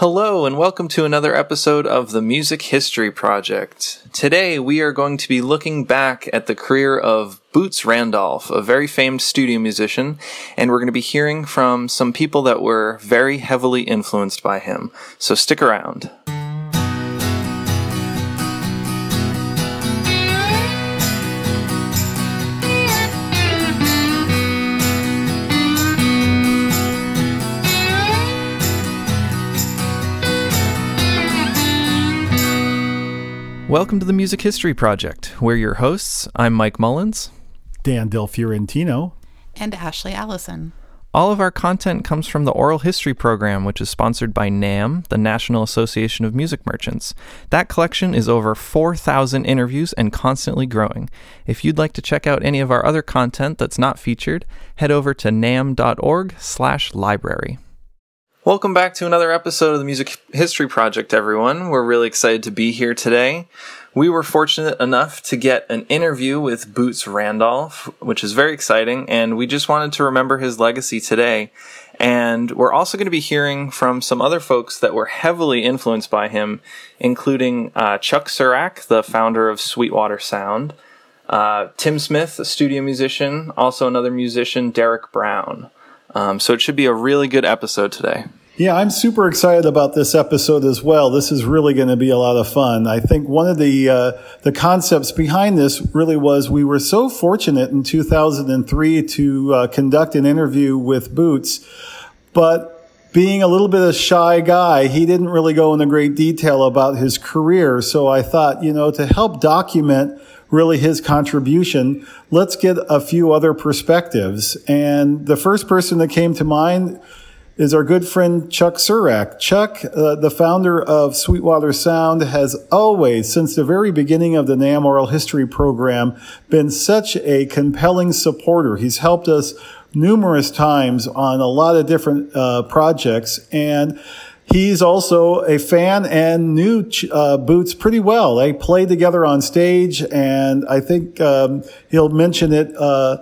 Hello, and welcome to another episode of the Music History Project. Today, we are going to be looking back at the career of Boots Randolph, a very famed studio musician, and we're going to be hearing from some people that were very heavily influenced by him. So stick around. Welcome to the Music History Project. We're your hosts. I'm Mike Mullins. Dan Del Fiorentino. And Ashley Allison. All of our content comes from the Oral History Program, which is sponsored by NAMM, the National Association of Music Merchants. That collection is over 4,000 interviews and constantly growing. If you'd like to check out any of our other content that's not featured, head over to namm.org/library. Welcome back to another episode of the Music History Project, everyone. We're really excited to be here today. We were fortunate enough to get an interview with Boots Randolph, which is very exciting, and we just wanted to remember his legacy today. And we're also going to be hearing from some other folks that were heavily influenced by him, including uh, Chuck Surack, the founder of Sweetwater Sound, uh, Tim Smith, a studio musician, also another musician, Derek Brown. Um, so it should be a really good episode today. Yeah, I'm super excited about this episode as well. This is really going to be a lot of fun. I think one of the uh, the concepts behind this really was we were so fortunate in 2003 to uh, conduct an interview with Boots, but being a little bit of a shy guy, he didn't really go into great detail about his career. So I thought, you know, to help document really his contribution, let's get a few other perspectives. And the first person that came to mind is our good friend Chuck Surack. Chuck, uh, the founder of Sweetwater Sound, has always, since the very beginning of the NAMM Oral History program, been such a compelling supporter. He's helped us numerous times on a lot of different uh, projects and He's also a fan and knew uh, Boots pretty well. They played together on stage, and I think um, he'll mention it uh,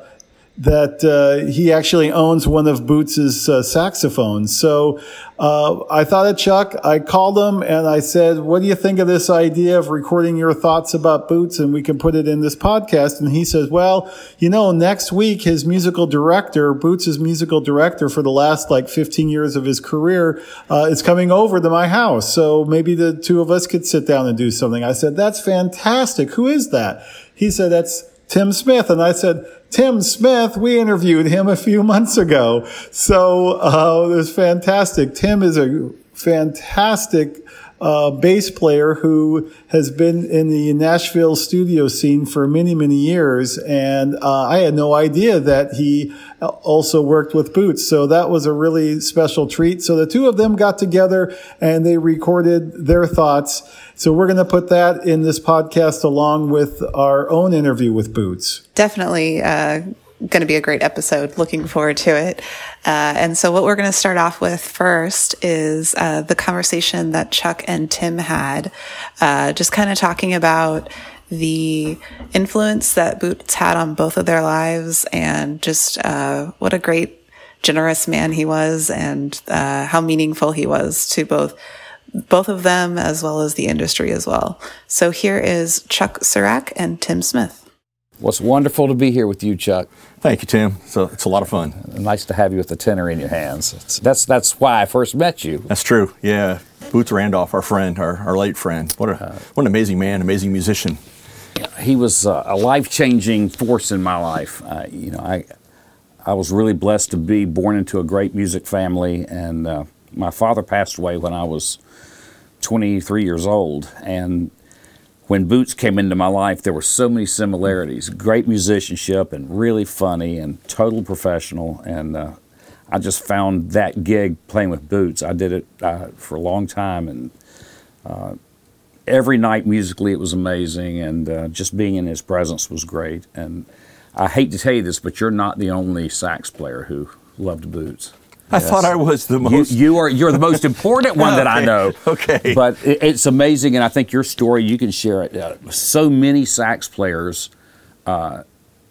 that uh, he actually owns one of Boots's uh, saxophones. So uh, I thought of Chuck. I called him and I said, "What do you think of this idea of recording your thoughts about Boots and we can put it in this podcast?" And he says, "Well, you know, next week his musical director, Boots's musical director for the last like 15 years of his career, uh, is coming over to my house. So maybe the two of us could sit down and do something." I said, "That's fantastic. Who is that?" He said, "That's." Tim Smith. And I said, Tim Smith, we interviewed him a few months ago. So uh, it was fantastic. Tim is a fantastic uh, bass player who has been in the Nashville studio scene for many, many years. And uh, I had no idea that he also worked with Boots. So that was a really special treat. So the two of them got together and they recorded their thoughts. So we're going to put that in this podcast along with our own interview with Boots. Definitely. Uh going to be a great episode. Looking forward to it. Uh, and so, what we're going to start off with first is uh, the conversation that Chuck and Tim had, uh, just kind of talking about the influence that Boots had on both of their lives and just uh, what a great, generous man he was and uh, how meaningful he was to both. Both of them, as well as the industry as well. So here is Chuck Surack and Tim Smith. Well, it's wonderful to be here with you, Chuck. Thank you, Tim. So it's a lot of fun. Nice to have you with the tenor in your hands. It's, that's that's why I first met you. That's true. Yeah, Boots Randolph, our friend, our, our late friend. What a what an amazing man, amazing musician. He was uh, a life changing force in my life. Uh, you know, I I was really blessed to be born into a great music family, and uh, my father passed away when I was 23 years old, and when Boots came into my life, there were so many similarities. Great musicianship and really funny and total professional. And uh, I just found that gig playing with Boots. I did it uh, for a long time, and uh, every night musically it was amazing, and uh, just being in his presence was great. And I hate to tell you this, but you're not the only sax player who loved Boots. I yes. thought I was the most. You, you, are you're the most important one that I know. Okay. But it, it's amazing, and I think your story you can share it. Uh, so many sax players uh,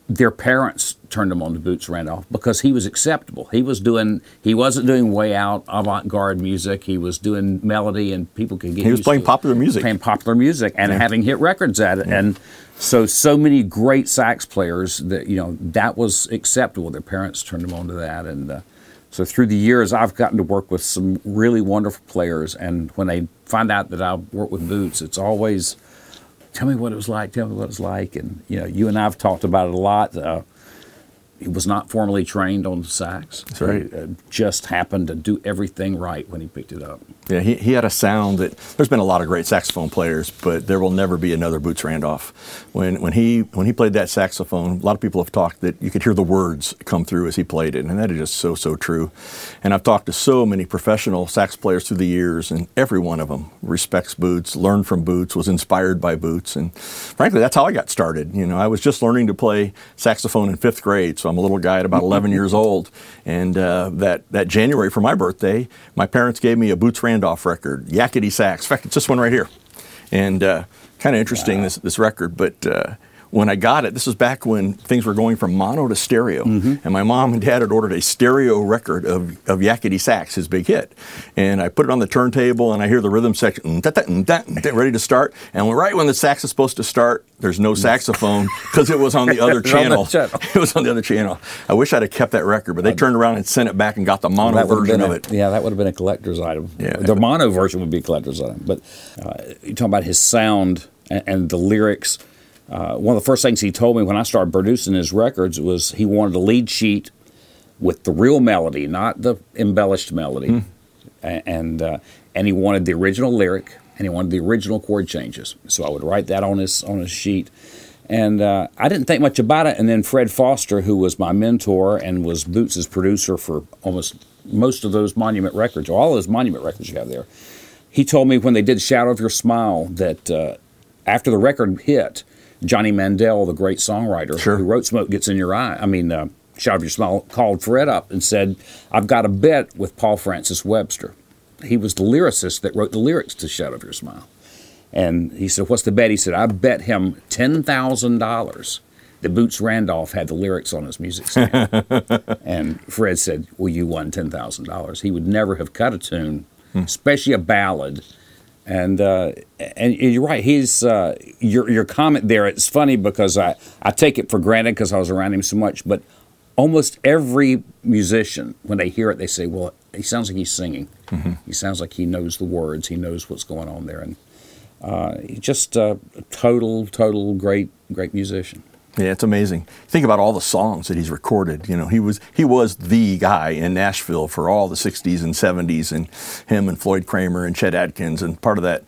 their parents turned them on to Boots Randolph because he was acceptable. He was doing he wasn't doing way out avant-garde music. He was doing melody and people could get He was playing to it. popular music. Playing popular music and having hit records at it. And so so many great sax players that you know that was acceptable. Their parents turned them on to that and uh, so through the years I've gotten to work with some really wonderful players and when they find out that I work with Boots, it's always tell me what it was like. Tell me what it was like. And you know, you and I've talked about it a lot. Uh, he was not formally trained on the sax. That's right. He, uh, just happened to do everything right when he picked it up. Yeah, he, he had a sound that there's been a lot of great saxophone players, but there will never be another Boots Randolph. When when he when he played that saxophone, a lot of people have talked that you could hear the words come through as he played it, and that is just so so true. And I've talked to so many professional sax players through the years, and every one of them respects Boots, learned from Boots, was inspired by Boots, and frankly, that's how I got started. You know, I was just learning to play saxophone in fifth grade, so I'm a little guy at about 11 years old, and uh, that that January for my birthday, my parents gave me a Boots Randolph record, Yakety Sax. In fact, it's this one right here, and uh, kind of interesting this this record, but. Uh, when I got it, this was back when things were going from mono to stereo, and my mom and dad had ordered a stereo record of, of Yakety Sax, his big hit, and I put it on the turntable, and I hear the rhythm section mm, mm, mm, ready to start, and right when the sax is supposed to start, there's no saxophone because it was on the other channel. channel. It was on the other channel. I wish I'd have kept that record, but they turned around and sent it back and got the mono would've version of a- it. Yeah, that would have been a collector's item. Yeah. The mono version would be a collector's item. But uh, you talking about his sound and, and the lyrics. Uh, one of the first things he told me when I started producing his records was he wanted a lead sheet with the real melody, not the embellished melody, A- and uh, and he wanted the original lyric and he wanted the original chord changes. So I would write that on his on his sheet. And uh, I didn't think much about it. And then Fred Foster, who was my mentor and was Boots's producer for almost most of those Monument records, or all those Monument records you have there, he told me when they did Shadow of Your Smile that uh, after the record hit, Johnny Mandel, the great songwriter Sure. who wrote Smoke Gets in Your Eye, I mean, uh, Shadow of Your Smile, called Fred up and said, I've got a bet with Paul Francis Webster. He was the lyricist that wrote the lyrics to Shadow of Your Smile. And he said, What's the bet? He said, I bet him $10,000 that Boots Randolph had the lyrics on his music stand. and Fred said, Well, you won $10,000. He would never have cut a tune, especially a ballad. And uh, and you're right. He's uh, your your comment there. It's funny because I, I take it for granted because I was around him so much. But almost every musician, when they hear it, they say, "Well, he sounds like he's singing. He sounds like he knows the words. He knows what's going on there." And uh, he's just a total, total great, great musician. Yeah, it's amazing. Think about all the songs that he's recorded. You know, he was he was the guy in Nashville for all the '60s and '70s, and him and Floyd Cramer and Chet Atkins, and part of that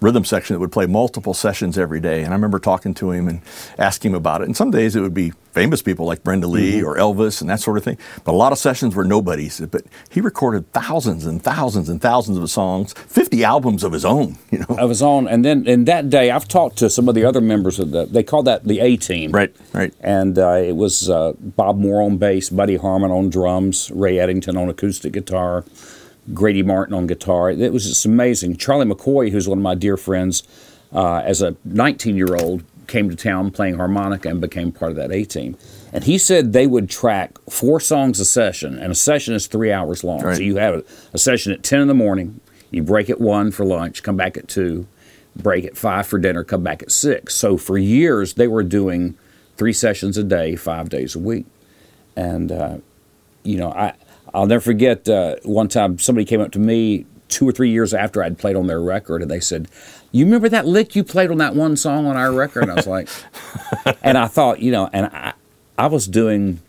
rhythm section that would play multiple sessions every day. And I remember talking to him and asking him about it. And some days it would be famous people like Brenda Lee or Elvis and that sort of thing. But a lot of sessions were nobodies. But he recorded thousands and thousands and thousands of songs, 50 albums of his own. You know, of his own. And then in that day, I've talked to some of the other members of the. They called that the A team. Right, right. And uh, it was uh, Bob Moore on bass, Buddy Harman on drums, Ray Edenton on acoustic guitar, Grady Martin on guitar. It was just amazing. Charlie McCoy, who's one of my dear friends, uh, as a 19 year old, came to town playing harmonica and became part of that A team. And he said they would track four songs a session, and a session is three hours long. Right. So you have a, a session at 10 in the morning, you break at 1 for lunch, come back at 2, break at 5 for dinner, come back at 6. So for years, they were doing three sessions a day, five days a week. And, uh, you know, I, I'll never forget uh, one time somebody came up to me two or three years after I'd played on their record, and they said, "You remember that lick you played on that one song on our record?" And I was like, and I thought, you know, and I, I was doing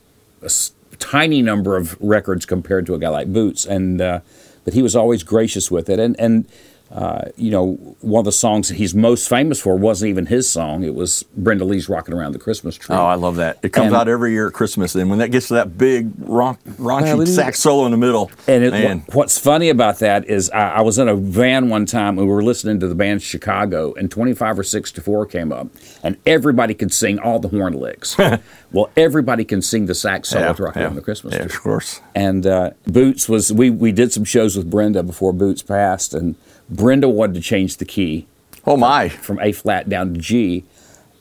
a s- tiny number of records compared to a guy like Boots, and uh, but he was always gracious with it, and and. Uh, you know, one of the songs that he's most famous for wasn't even his song. It was Brenda Lee's "Rocking Around the Christmas Tree." Oh, I love that. It comes And- out every year at Christmas, and when that gets to that big rock, raunchy Well, sax solo in the middle, And it, man, wh- what's funny about that is I, I was in a van one time and we were listening to the band Chicago, and 25 or 6 to 4 came up, and everybody could sing all the horn licks. well, everybody can sing the sax solo yeah, with Rockin' yeah, Around the Christmas yeah, Tree. of course. And uh, Boots was, we, we did some shows with Brenda before Boots passed, and Brenda wanted to change the key Oh my, from A flat down to G.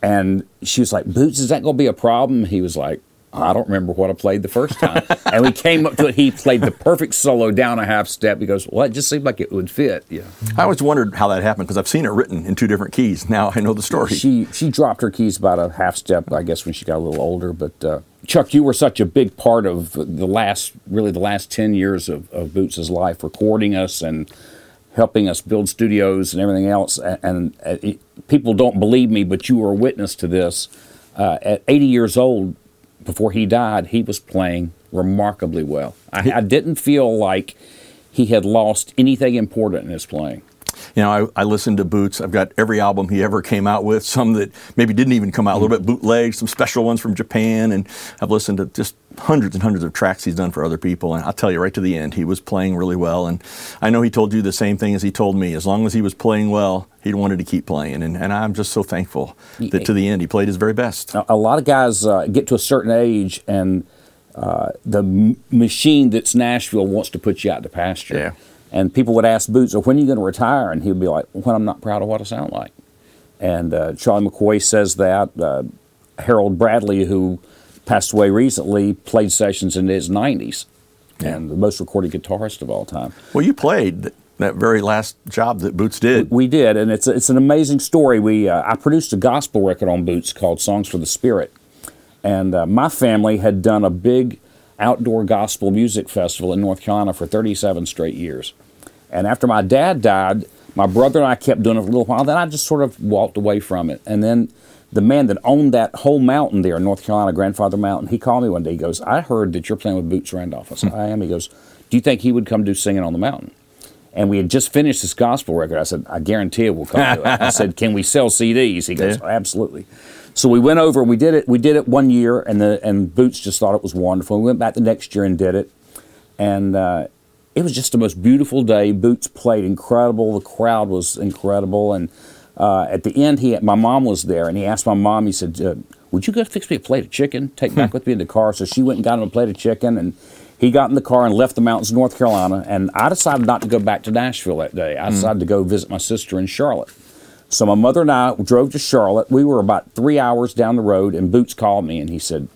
And she was like, Boots, is that going to be a problem? He was like, I don't remember what I played the first time. and we came up to it. He played the perfect solo down a half step. He goes, Well, it just seemed like it would fit. Yeah. I always wondered how that happened because I've seen it written in two different keys. Now I know the story. She she dropped her keys about a half step, I guess, when she got a little older. But uh, Chuck, you were such a big part of the last, really the last 10 years of, of Boots' life, recording us and helping us build studios and everything else. And, and uh, it, people don't believe me, but you were a witness to this. Uh, at 80 years old, before he died, he was playing remarkably well. I, I didn't feel like he had lost anything important in his playing. You know, I, I listened to Boots. I've got every album he ever came out with, some that maybe didn't even come out, a little bit bootleg, some special ones from Japan, and I've listened to just hundreds and hundreds of tracks he's done for other people. And I'll tell you right to the end, he was playing really well. And I know he told you the same thing as he told me. As long as he was playing well, he wanted to keep playing. And, and I'm just so thankful that to the end he played his very best. A, a lot of guys uh, get to a certain age and uh, the m- machine that's Nashville wants to put you out to pasture. Yeah. And people would ask Boots, well, when are you going to retire? And he would be like, when I'm not proud of what I sound like. And uh, Charlie McCoy says that. Uh, Harold Bradley, who passed away recently, played sessions in his 90s and the most recorded guitarist of all time. Well, you played that very last job that Boots did. We did, and it's it's an amazing story. We uh, I produced a gospel record on Boots called "Songs for the Spirit," and uh, my family had done a big outdoor gospel music festival in North Carolina for 37 straight years. And after my dad died, my brother and I kept doing it for a little while. Then I just sort of walked away from it, and then. The man that owned that whole mountain there in North Carolina, Grandfather Mountain, he called me one day. He goes, I heard that you're playing with Boots Randolph. I said, I am. He goes, Do you think he would come do singing on the mountain? And we had just finished this gospel record. I said, I guarantee it will come to it. I said, Can we sell CDs? He goes, Yeah. Absolutely. So we went over and we did it. We did it one year, and the and Boots just thought it was wonderful. We went back the next year and did it, and uh, it was just the most beautiful day. Boots played incredible. The crowd was incredible, and uh, at the end, he my mom was there, and he asked my mom. He said, uh, "Would you go fix me a plate of chicken? Take back with me in the car." So she went and got him a plate of chicken, and he got in the car and left the mountains of North Carolina. And I decided not to go back to Nashville that day. I decided to go visit my sister in Charlotte. So my mother and I drove to Charlotte. We were about three hours down the road, and Boots called me and he said,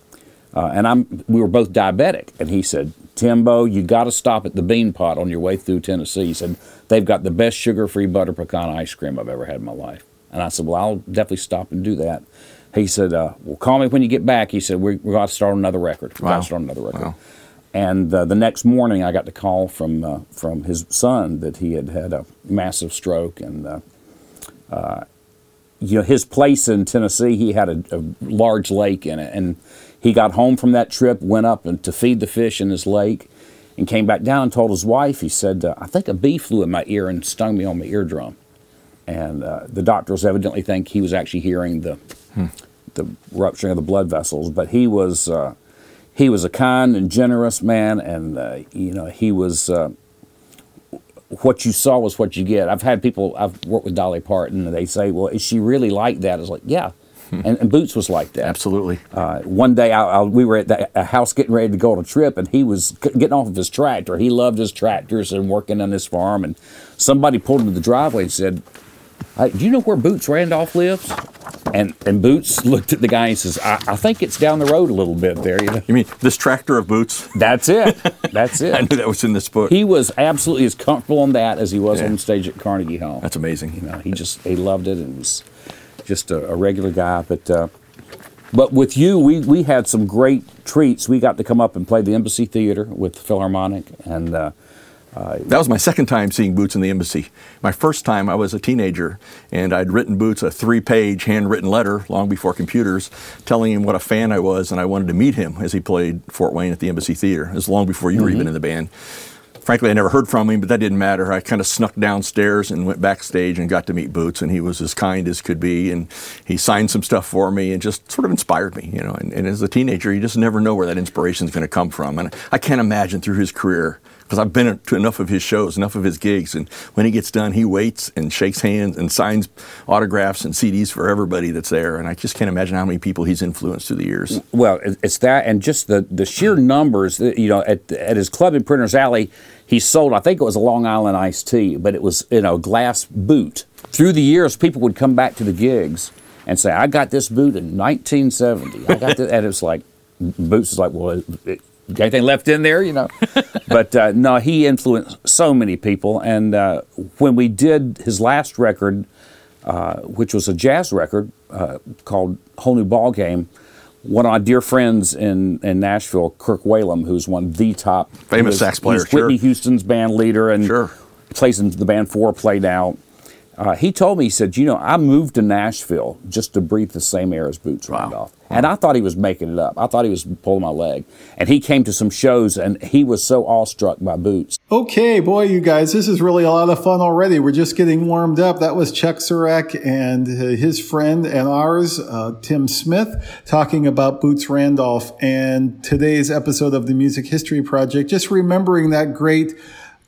uh, and I'm we were both diabetic, and he said, Timbo, you got to stop at the Bean Pot on your way through Tennessee. He said they've got the best sugar-free butter pecan ice cream I've ever had in my life. And I said, well, I'll definitely stop and do that. He said, uh, well, call me when you get back. He said, we're, we're going to start another record. We're Wow. going to start another record. Wow. And uh, the next morning, I got the call from uh, from his son that he had had a massive stroke, and uh, uh, you know his place in Tennessee, he had a, a large lake in it, and he got home from that trip, went up and to feed the fish in his lake, and came back down and told his wife. He said, uh, "I think a bee flew in my ear and stung me on my eardrum," and uh, the doctors evidently think he was actually hearing the the rupturing of the blood vessels, but he was. Uh, he was a kind and generous man, and uh, you know he was. What you saw was what you get. I've had people. I've worked with Dolly Parton, and they say, "Well, is she really like that?" It's like, yeah, and, and Boots was like that. Absolutely. Uh, one day, I, I, we were at the, a house getting ready to go on a trip, and he was getting off of his tractor. He loved his tractors and working on his farm. And somebody pulled into the driveway and said, "Do you know where Boots Randolph lives?" And and Boots looked at the guy and says, "I, I think it's down the road a little bit there." You know, You mean this tractor of boots? that's it. That's it. I knew that was in this book. He was absolutely as comfortable on that as he was Yeah. on stage at Carnegie Hall. That's amazing. You know, he just he loved it and was just a, a regular guy. But uh, but with you, we we had some great treats. We got to come up and play the Embassy Theater with the Philharmonic, and uh, Uh, that was my second time seeing Boots in the embassy. My first time, I was a teenager, and I'd written Boots a three-page handwritten letter long before computers, telling him what a fan I was, and I wanted to meet him as he played Fort Wayne at the Embassy Theater. It was long before you were mm-hmm. even in the band. Frankly, I never heard from him, but that didn't matter. I kind of snuck downstairs and went backstage and got to meet Boots, and he was as kind as could be, and he signed some stuff for me and just sort of inspired me, you know. And, and as a teenager, you just never know where that inspiration is going to come from. And I can't imagine through his career because I've been to enough of his shows, enough of his gigs, and when he gets done, he waits and shakes hands and signs autographs and CDs for everybody that's there. And I just can't imagine how many people he's influenced through the years. well, it's that and just the the sheer numbers. You know, at at his club in Printers Alley, he sold. I think it was a Long Island iced tea, but it was you know glass boot. Through the years, people would come back to the gigs. and say, "I got this boot in 1970." I got this, and it's like Boots is like, "Well, it, anything left in there, you know?" but uh, no, he influenced so many people. And uh, when we did his last record, uh, which was a jazz record uh, called "Whole New Ball Game," one of my dear friends in, in Nashville, Kirk Whalum, who's one of the top famous sax players, Whitney sure. Houston's band leader, and sure. plays in the band Four Played Out. Uh, he told me, he said, you know, I moved to Nashville just to breathe the same air as Boots wow. Randolph. And I thought he was making it up. I thought he was pulling my leg. And he came to some shows and he was so awestruck by Boots. Okay, boy, you guys, this is really a lot of fun already. We're just getting warmed up. That was Chuck Surack and his friend and ours, uh, Tim Smith, talking about Boots Randolph and today's episode of the Music History Project. Just remembering that great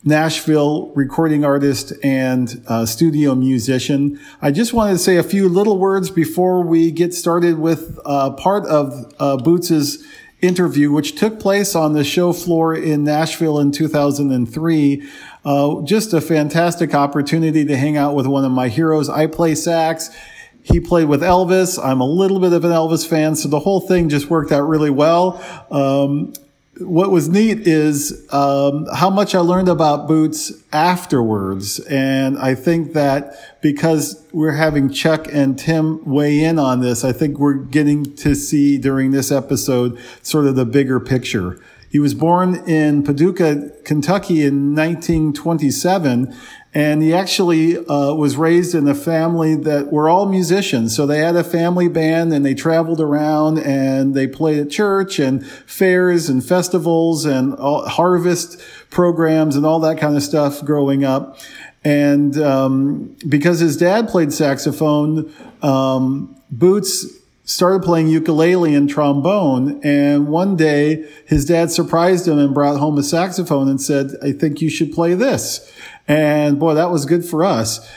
Nashville recording artist and uh, studio musician. I just wanted to say a few little words before we get started with uh, part of uh, Boots's interview, which took place on the show floor in Nashville in 2003. Uh, just a fantastic opportunity to hang out with one of my heroes. I play sax. He played with Elvis. I'm a little bit of an Elvis fan, so the whole thing just worked out really well. Um, what was neat is um, how much I learned about boots afterwards. And I think that because we're having Chuck and Tim weigh in on this, I think we're getting to see during this episode sort of the bigger picture. He was born in Paducah, Kentucky in 1927 and he actually uh, was raised in a family that were all musicians. So they had a family band and they traveled around and they played at church and fairs and festivals and all, harvest programs and all that kind of stuff growing up. And um, because his dad played saxophone, um, Boots started playing ukulele and trombone. And one day his dad surprised him and brought home a saxophone and said, I think you should play this. And boy, that was good for us.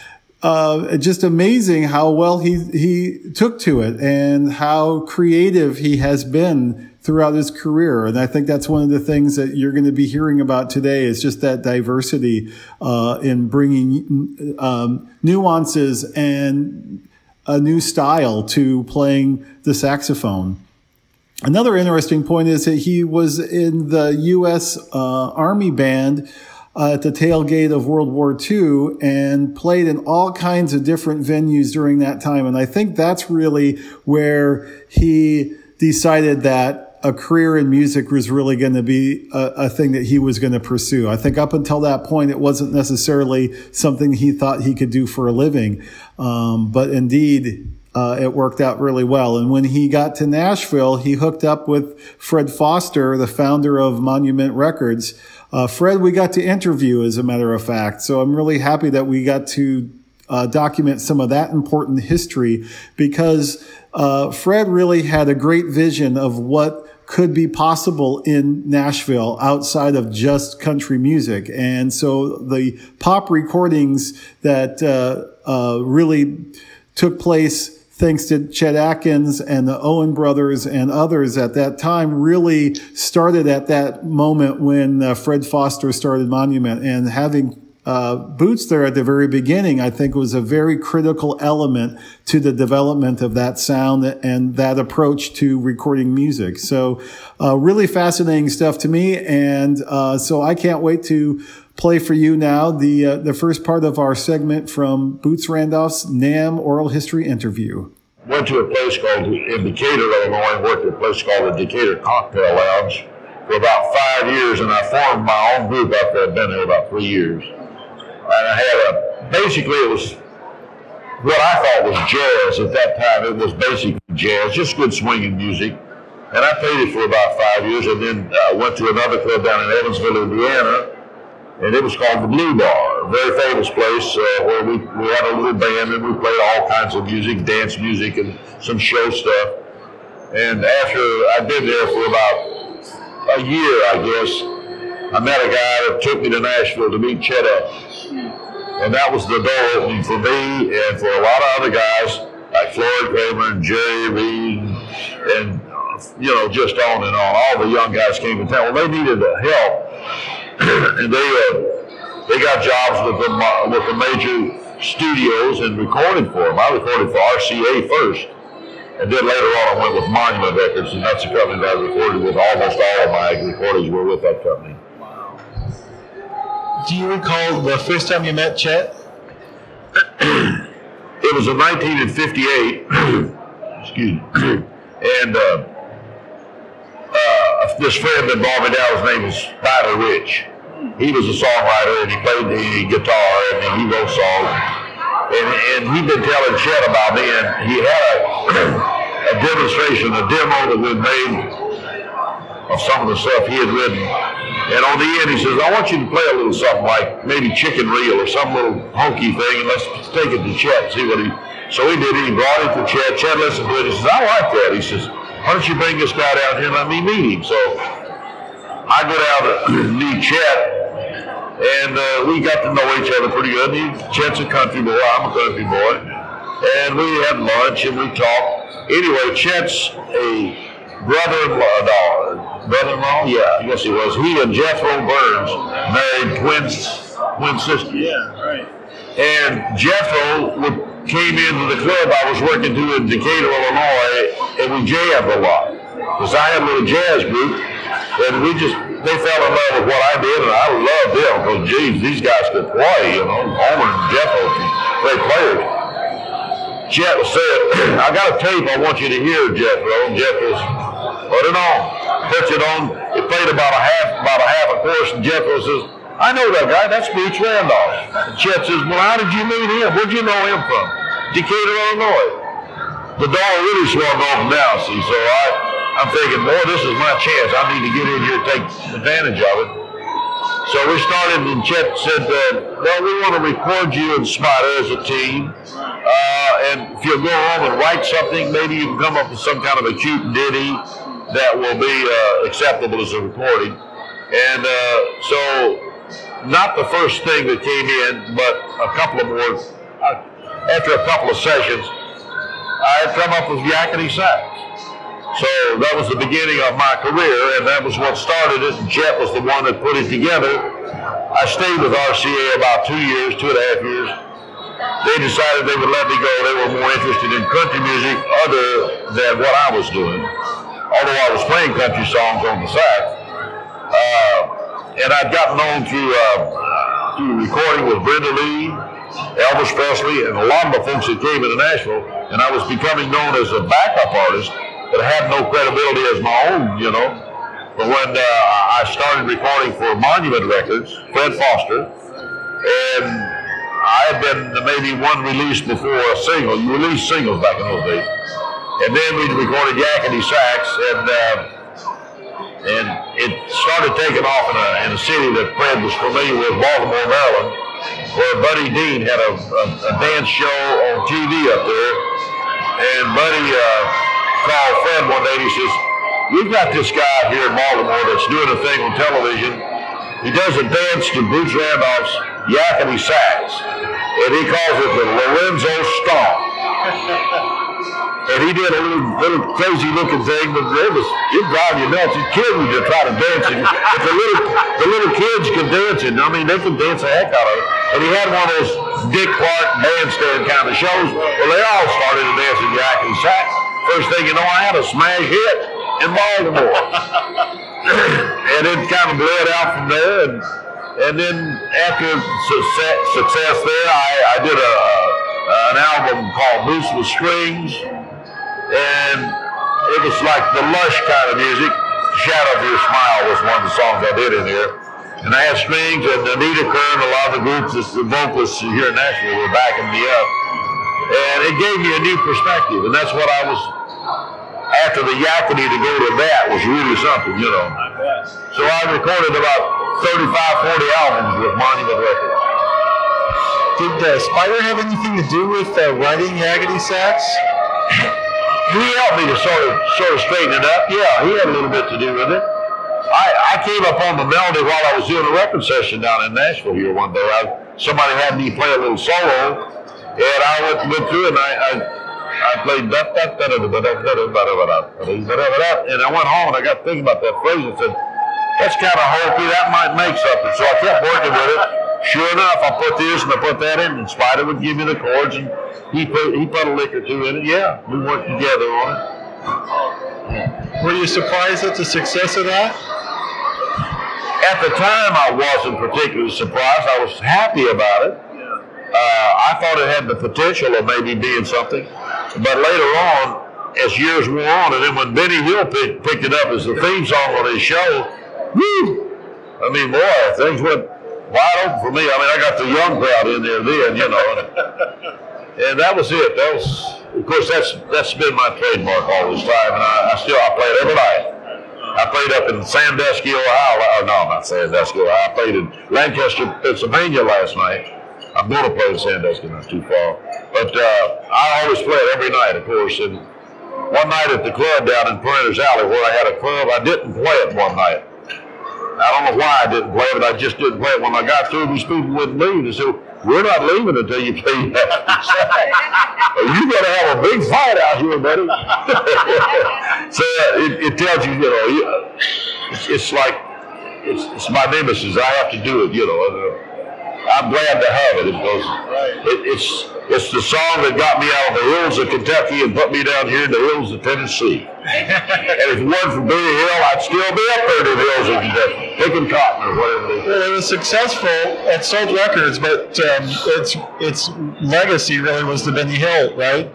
Uh, just amazing how well he, he took to it and how creative he has been throughout his career. And I think that's one of the things that you're going to be hearing about today is just that diversity, uh, in bringing, um, nuances and a new style to playing the saxophone. Another interesting point is that he was in the U.S. Uh, Army Band uh, at the tailgate of World War II and played in all kinds of different venues during that time. And I think that's really where he decided that a career in music was really going to be a, a, thing that he was going to pursue. I think up until that point, it wasn't necessarily something he thought he could do for a living. Um, but indeed, uh, it worked out really well. And when he got to Nashville, he hooked up with Fred Foster, the founder of Monument Records, uh, Fred, we got to interview, as a matter of fact. So I'm really happy that we got to uh, document some of that important history because uh, Fred really had a great vision of what could be possible in Nashville outside of just country music. And so the pop recordings that uh, uh, really took place thanks to Chet Atkins and the Owen brothers and others at that time, really started at that moment when uh, Fred Foster started Monument and having uh, Boots there at the very beginning, I think was a very critical element to the development of that sound and that approach to recording music. So, uh, really fascinating stuff to me. And, uh, so I can't wait to play for you now the uh, the first part of our segment from Boots Randolph's NAMM Oral History interview. Went to a place called in Decatur, Illinois, worked at a place called the Decatur Cocktail Lounge for about five years, and I formed my own group after. I'd been there about three years, and I had a basically it was what I thought was jazz at that time. It was basically jazz, just good swinging music. And I played it for about five years, and then I uh, went to another club down in Evansville, Indiana, and it was called the Blue Bar, a very famous place uh, where we, we had a little band and we played all kinds of music, dance music, and some show stuff. And after I'd been there for about a year, I guess, I met a guy that took me to Nashville to meet Chet Atkins. And that was the door opening for me and for a lot of other guys like Floyd Cramer and Jerry Reed and, you know, just on and on. All the young guys came to town. Well, they needed help and they uh, they got jobs with the with the major studios and recorded for them. I recorded for RCA first. And then later on, I went with Monument Records, and that's the company that I recorded with. Almost all of my recordings were with that company. Do you recall the first time you met Chet? It was in 1958. Excuse me. And uh, uh, this friend that brought me down, his name was Spider Rich. He was a songwriter and he played the guitar and he wrote songs. And, and he'd been telling Chet about me, and he had a, a demonstration, a demo that we made of some of the stuff he had written. And on the end, he says, I want you to play a little something like maybe Chicken Reel or some little honky thing, and let's take it to Chet, and see what he. So he did it. He brought it to Chet. Chet listened to it. He says, I like that. He says, Why don't you bring this guy down here and let me meet him? So I go down to meet Chet, and uh, we got to know each other pretty good. He, Chet's a country boy. I'm a country boy. And we had lunch and we talked. Anyway, Chet's a brother-in-law, no, brother-in-law, yeah, yes he was. He and Jethro Burns married twins, twin sisters. Yeah, right. And Jethro would, came into the club I was working to in Decatur, Illinois, and we jammed a lot. Because I had a little jazz group, and we just, they fell in love with what I did, and I loved them, because, geez, these guys could play, you know. Homer and Jethro, great players. Chet said, I got a tape I want you to hear, Jethro. And Jethro's, put it on. Puts it on. It played about a half, about a half a course, and says, I know that guy. That's Boots Randolph. And Chet says, Well, how did you meet him? Where'd you know him from? Decatur, Illinois. The dog really swung open now, see. So I, I'm thinking, boy, this is my chance. I need to get in here and take advantage of it. So we started, and Chet said, uh, Well, we want to record you and Spider as a team. Uh, and if you'll go home and write something, maybe you can come up with some kind of a cute ditty that will be uh, acceptable as a recording. And uh, so, not the first thing that came in, but a couple of more. Uh, after a couple of sessions, I had come up with Yakety Sax. So that was the beginning of my career, and that was what started it. Chet was the one that put it together. I stayed with RCA about two years, two and a half years. They decided they would let me go. They were more interested in country music other than what I was doing. Although I was playing country songs on the sax. Uh, and I'd gotten known through, uh, through recording with Brenda Lee, Elvis Presley, and a lot of the folks that came into Nashville. And I was becoming known as a backup artist, but had no credibility as my own, you know. But when uh, I started recording for Monument Records, Fred Foster, and I had been maybe one release before a single. You released singles back in those days. And then we recorded Yakety Sax, and uh, and it started taking off in a, in a city that Fred was familiar with, Baltimore, Maryland, where Buddy Dean had a, a, a dance show on TV up there. And Buddy uh, called Fred one day and he says, We've got this guy here in Baltimore that's doing a thing on television. He does a dance to Bruce Randolph's Yakety Sax, and he calls it the Lorenzo Stomp. And he did a little, little crazy looking thing, but it was it drive you nuts. It killed me to try to dance it. The little the little kids can dance it, I mean they can dance the heck out of it. And he had one of those Dick Clark bandstand kind of shows. Well, they all started to dance at Yakety Sax. First thing you know, I had a smash hit in Baltimore. and it kind of bled out from there. And and then after success, success there, I, I did a, an album called Boots with Strings, and it was like the lush kind of music. Shadow of Your Smile was one of the songs I did in there. And I had strings, and Anita Kerr, a lot of the groups, the vocalists here in Nashville were backing me up. And it gave me a new perspective, and that's what I was, after the Yakety to go to that was really something, you know. So I recorded about 35, 40 albums with Monument Records. Did uh, Spider have anything to do with uh, writing Yakety Sax? He helped me to sort of sort of straighten it up. Yeah, he had a little bit to do with it. I, I came up on the melody while I was doing a record session down in Nashville here one day. I, somebody had me play a little solo, and I went, went through and I, I, I played that, that, that, that, that, that, that, and I went home and I got thinking about that phrase and said, that's kind of hokey, that might make something. So I kept working with it. Sure enough, I put this and I put that in, and Spider would give me the chords, and he put, he put a lick or two in it. Yeah, we worked together on it. Were you surprised at the success of that? At the time, I wasn't particularly surprised. I was happy about it. Uh, I thought it had the potential of maybe being something, but later on, as years wore on, and then when Benny Hill pick, picked it up as the theme song on his show, whoo! I mean, boy, things went wide open for me. I mean, I got the young crowd in there then, you know, and, and that was it. That was, of course, that's that's been my trademark all this time, and I, I still I play it every night. I played up in Sandusky, Ohio. Oh, no, not Sandusky, Ohio. I played in Lancaster, Pennsylvania last night. I'm going to play in Sandusky, not too far. But uh, I always play it every night, of course. And one night at the club down in Printers Alley where I had a club, I didn't play it one night. I don't know why I didn't play it, I just didn't play it. When I got through, these people wouldn't leave. They said, we're not leaving until you play that. you got to have a big fight out here, buddy. so uh, it, it, tells you, you know, it's, it's like, it's, it's, my nemesis. I have to do it, you know. I'm glad to have it because it, it's it's the song that got me out of the hills of Kentucky and put me down here in the hills of Tennessee. and if it wasn't for Benny Hill, I'd still be up there in the hills of Kentucky, picking cotton or whatever it was successful. It sold records, but um, its its legacy really was the Benny Hill, right?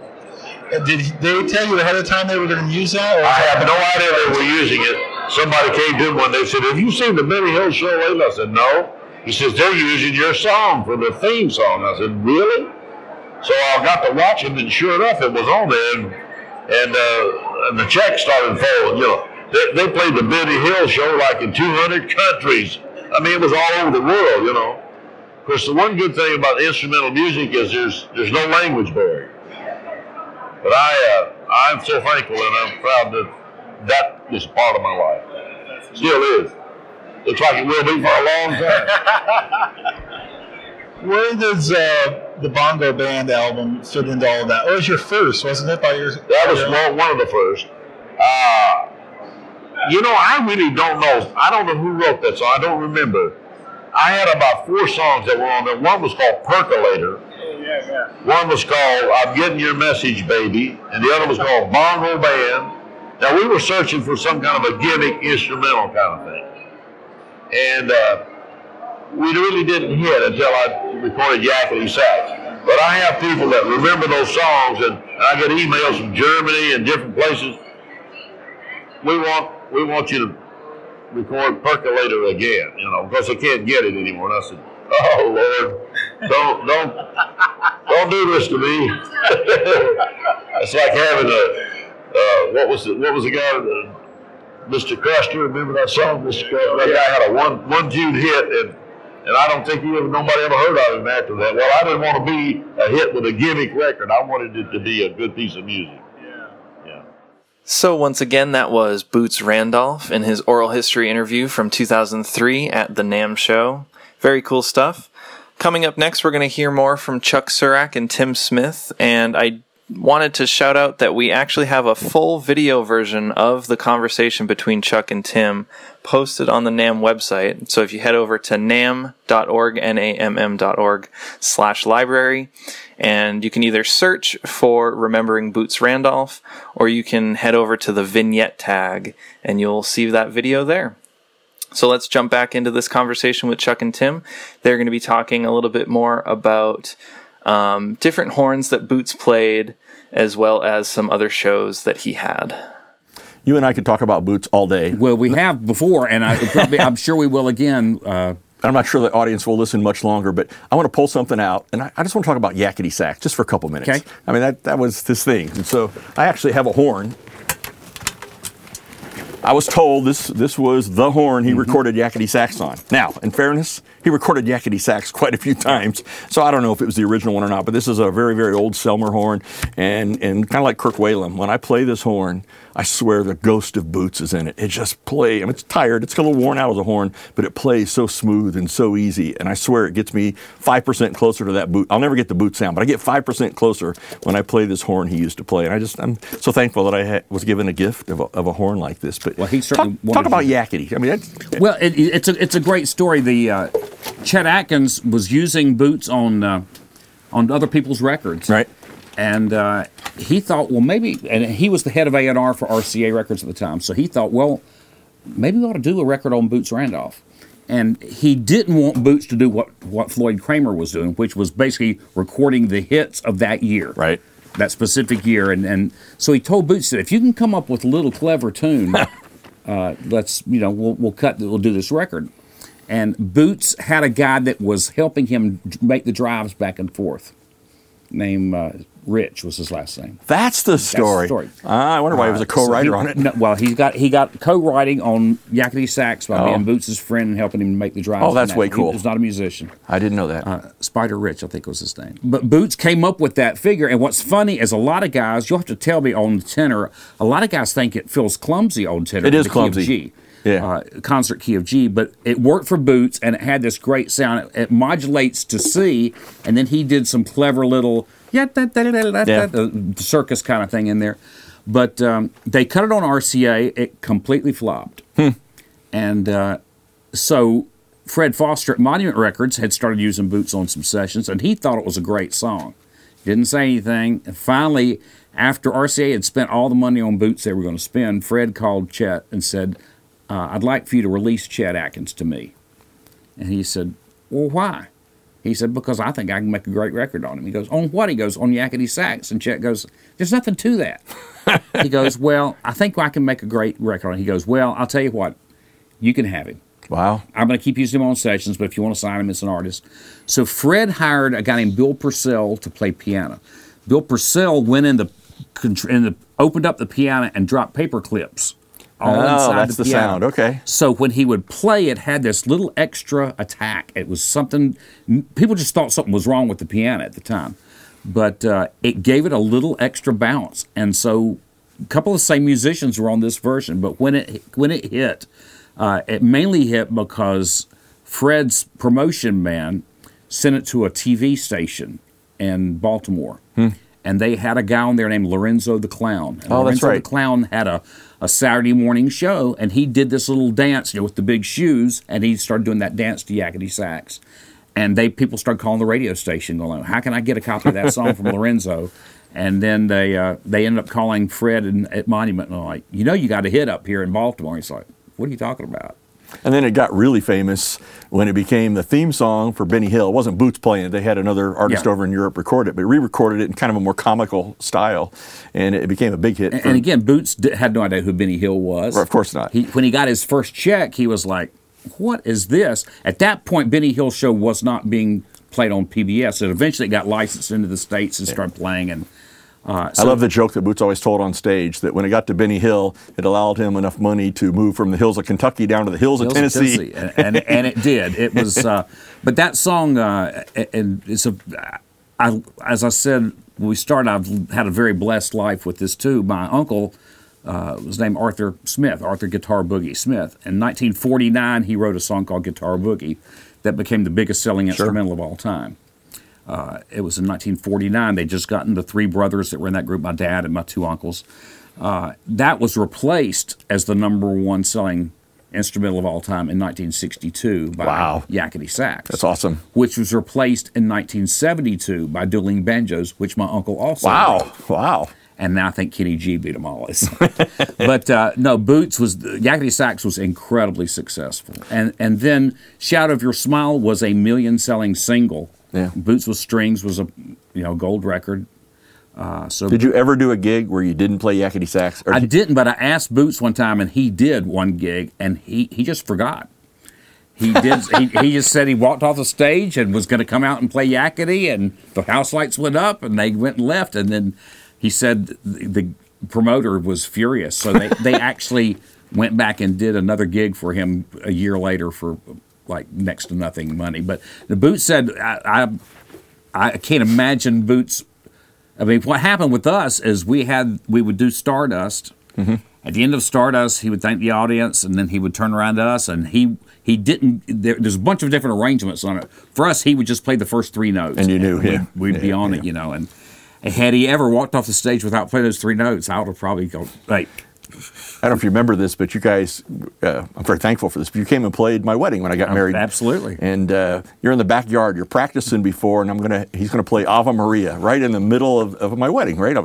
Did they tell you ahead of time they were going to use that? I have no idea they were using it. Somebody came to me one day and said, Have you seen the Benny Hill show lately? I said, No. He says, They're using your song for the theme song. I said, Really? So I got to watch him, and sure enough, it was on there, and and, uh, and the check started falling. You know, they, they played the Benny Hill show like in 200 countries. I mean, it was all over the world. You know. Of course, the one good thing about instrumental music is there's there's no language barrier. But I uh, I'm so thankful and I'm proud that that is part of my life. Still is. Looks like it will be for a long time. Where does uh, the Bongo Band album fit into all of that? It was your first, wasn't it? By your that was one, one of the first. Uh, you know, I really don't know. I don't know who wrote that song. I don't remember. I had about four songs that were on there. One was called Percolator. Yeah, yeah. One was called I'm Getting Your Message, Baby. And the other was called Bongo Band. Now, we were searching for some kind of a gimmick instrumental kind of thing. And uh, we really didn't hit until I recorded Yakety Sax. But I have people that remember those songs, and, I get emails from Germany and different places. We want we want you to record Percolator again, you know, because they can't get it anymore. And I said, Oh Lord, don't don't don't do this to me. it's like having a uh, what was the what was the guy? Mr. Custer, remember that song? Mr. Custer, that guy had a one one tune hit, and and I don't think he ever, nobody ever heard of him after that. Well, I didn't want to be a hit with a gimmick record. I wanted it to be a good piece of music. Yeah. Yeah. So once again, that was Boots Randolph in his oral history interview from 2003 at the NAMM show. Very cool stuff. Coming up next, we're going to hear more from Chuck Surack and Tim Smith, and I wanted to shout out that we actually have a full video version of the conversation between Chuck and Tim posted on the NAMM website. So if you head over to nam.org, namm.org, slash library, and you can either search for Remembering Boots Randolph, or you can head over to the vignette tag, and you'll see that video there. So let's jump back into this conversation with Chuck and Tim. They're going to be talking a little bit more about um, different horns that Boots played, as well as some other shows that he had. You and I could talk about Boots all day. Well, we have before, and I probably, I'm sure we will again. Uh, I'm not sure the audience will listen much longer, but I want to pull something out, and I, I just want to talk about yakety sax just for a couple minutes. Okay. I mean, that, that was this thing. And so I actually have a horn I was told this this was the horn he mm-hmm. recorded Yakety Sax on. Now, in fairness, he recorded Yakety Sax quite a few times, so I don't know if it was the original one or not. But this is a very very old Selmer horn, and and kind of like Kirk Whalum. When I play this horn, I swear the ghost of Boots is in it. It just plays. I mean, it's tired. It's a little worn out as a horn, but it plays so smooth and so easy. And I swear it gets me five percent closer to that boot. I'll never get the boot sound, but I get five percent closer when I play this horn he used to play. And I just I'm so thankful that I ha- was given a gift of a, of a horn like this. But But Well, he certainly talk, wanted talk about to- Yakety. I mean, that's, Well, it, it's a it's a great story. The uh, Chet Atkins was using Boots on uh, on other people's records, right. and uh, he thought, well, maybe, and he was the head of A and R for RCA Records at the time, so he thought, well, maybe we ought to do a record on Boots Randolph. And he didn't want Boots to do what, what Floyd Cramer was doing, which was basically recording the hits of that year. Right. That specific year. And, and so he told Boots that if you can come up with a little clever tune, uh, let's, you know, we'll, we'll cut, we'll do this record. And Boots had a guy that was helping him make the drives back and forth. Named uh, Rich was his last name. That's the story. story. Ah, I wonder why he was a Uh, co-writer he- on it. No, well, he got he got co-writing on Yakety Sax by Oh. being Boots' friend and helping him make the drive. Oh, that's that. way He cool. was not a musician. I didn't know that. Uh, Spider Rich, I think was his name. But Boots came up with that figure. And what's funny is a lot of guys, you'll have to tell me on tenor, a lot of guys think it feels clumsy on tenor. It is the clumsy. Yeah. Uh, concert key of G, but it worked for Boots and it had this great sound. It, it modulates to C, and then he did some clever little yeah, circus kind of thing in there. But um, they cut it on RCA. It completely flopped. And uh, so Fred Foster at Monument Records had started using Boots on some sessions, and he thought it was a great song. Didn't say anything. And finally, after RCA had spent all the money on Boots they were going to spend, Fred called Chet and said, uh, I'd like for you to release Chet Atkins to me. And he said, Well, why? He said, Because I think I can make a great record on him. He goes, On what? He goes, On Yakety Sax. And Chet goes, There's nothing to that. he goes, Well, I think I can make a great record on him. He goes, Well, I'll tell you what, you can have him. wow. I'm going to keep using him on sessions, but if you want to sign him as an artist. So Fred hired a guy named Bill Pursell to play piano. Bill Pursell went in the, in the opened up the piano and dropped paper clips all Oh, inside that's the piano. sound. Okay. So when he would play, it had this little extra attack. It was something people just thought something was wrong with the piano at the time, but uh, it gave it a little extra bounce. And so a couple of the same musicians were on this version, but when it when it hit, uh, it mainly hit because Fred's promotion man sent it to a TV station in Baltimore. And they had a guy on there named Lorenzo the Clown. And. Oh, that's Lorenzo right. the Clown had a, a Saturday morning show, and he did this little dance, you know, with the big shoes, and he started doing that dance to Yakety Sax. And they people started calling the radio station, going, "How can I get a copy of that song from Lorenzo?" And then they uh, they ended up calling Fred and, at Monument, and they're like, "You know, you got a hit up here in Baltimore." He's like, "What are you talking about?" And then it got really famous when it became the theme song for Benny Hill. It wasn't Boots playing it. They had another artist Yeah. over in Europe record it, but re-recorded it in kind of a more comical style, and it became a big hit. And, for- and again, Boots d- had no idea who Benny Hill was. Of course not. He, when he got his first check, he was like, "What is this?" At that point, Benny Hill show was not being played on PBS. It eventually it got licensed into the states and started playing. And uh, I love the joke that Boots always told on stage that when it got to Benny Hill, it allowed him enough money to move from the hills of Kentucky down to the hills, of Hills of Tennessee. and, and and it did. It was, uh, but that song, uh, and it's a, I, as I said when we started, I've had a very blessed life with this too. My uncle uh, was named Arthur Smith, Arthur Guitar Boogie Smith. In 1949, he wrote a song called Guitar Boogie that became the biggest selling instrumental of all time. Uh, it was in 1949. They'd just gotten the three brothers that were in that group, my dad and my two uncles. Uh, that was replaced as the number one selling instrumental of all time in 1962 by Wow. Yakety Sax. That's awesome. Which was replaced in 1972 by Dueling Banjos, which my uncle also Wow, wrote. wow. And now I think Kenny G beat them all. but uh, no, Boots was Yakety Sax was incredibly successful, and and then Shadow of Your Smile was a million selling single. Yeah. Boots with Strings was a you know gold record. Uh, so Did you ever do a gig where you didn't play yakety sax? Or I did- didn't, but I asked Boots one time, and he did one gig, and he, he just forgot. He did. he, he just said he walked off the stage and was going to come out and play Yakety, and the house lights went up, and they went and left, and then he said the, the promoter was furious, so they they actually went back and did another gig for him a year later for like next to nothing money. But the Boots said I, I I can't imagine Boots. I mean, what happened with us is we had we would do Stardust. Mm-hmm. At the end of Stardust, he would thank the audience, and then he would turn around to us, and he he didn't. There, there's a bunch of different arrangements on it. For us, he would just play the first three notes, And you knew, we'd, yeah. we'd be Yeah, on it, you know. And had he ever walked off the stage without playing those three notes, I would have probably gone, "Hey, I don't know if you remember this, but you guys, uh, I'm very thankful for this. But you came and played my wedding when I got Oh, married. absolutely. And uh, you're in the backyard. You're practicing before, and I'm gonna. He's gonna play Ave Maria right in the middle of, of my wedding. Right,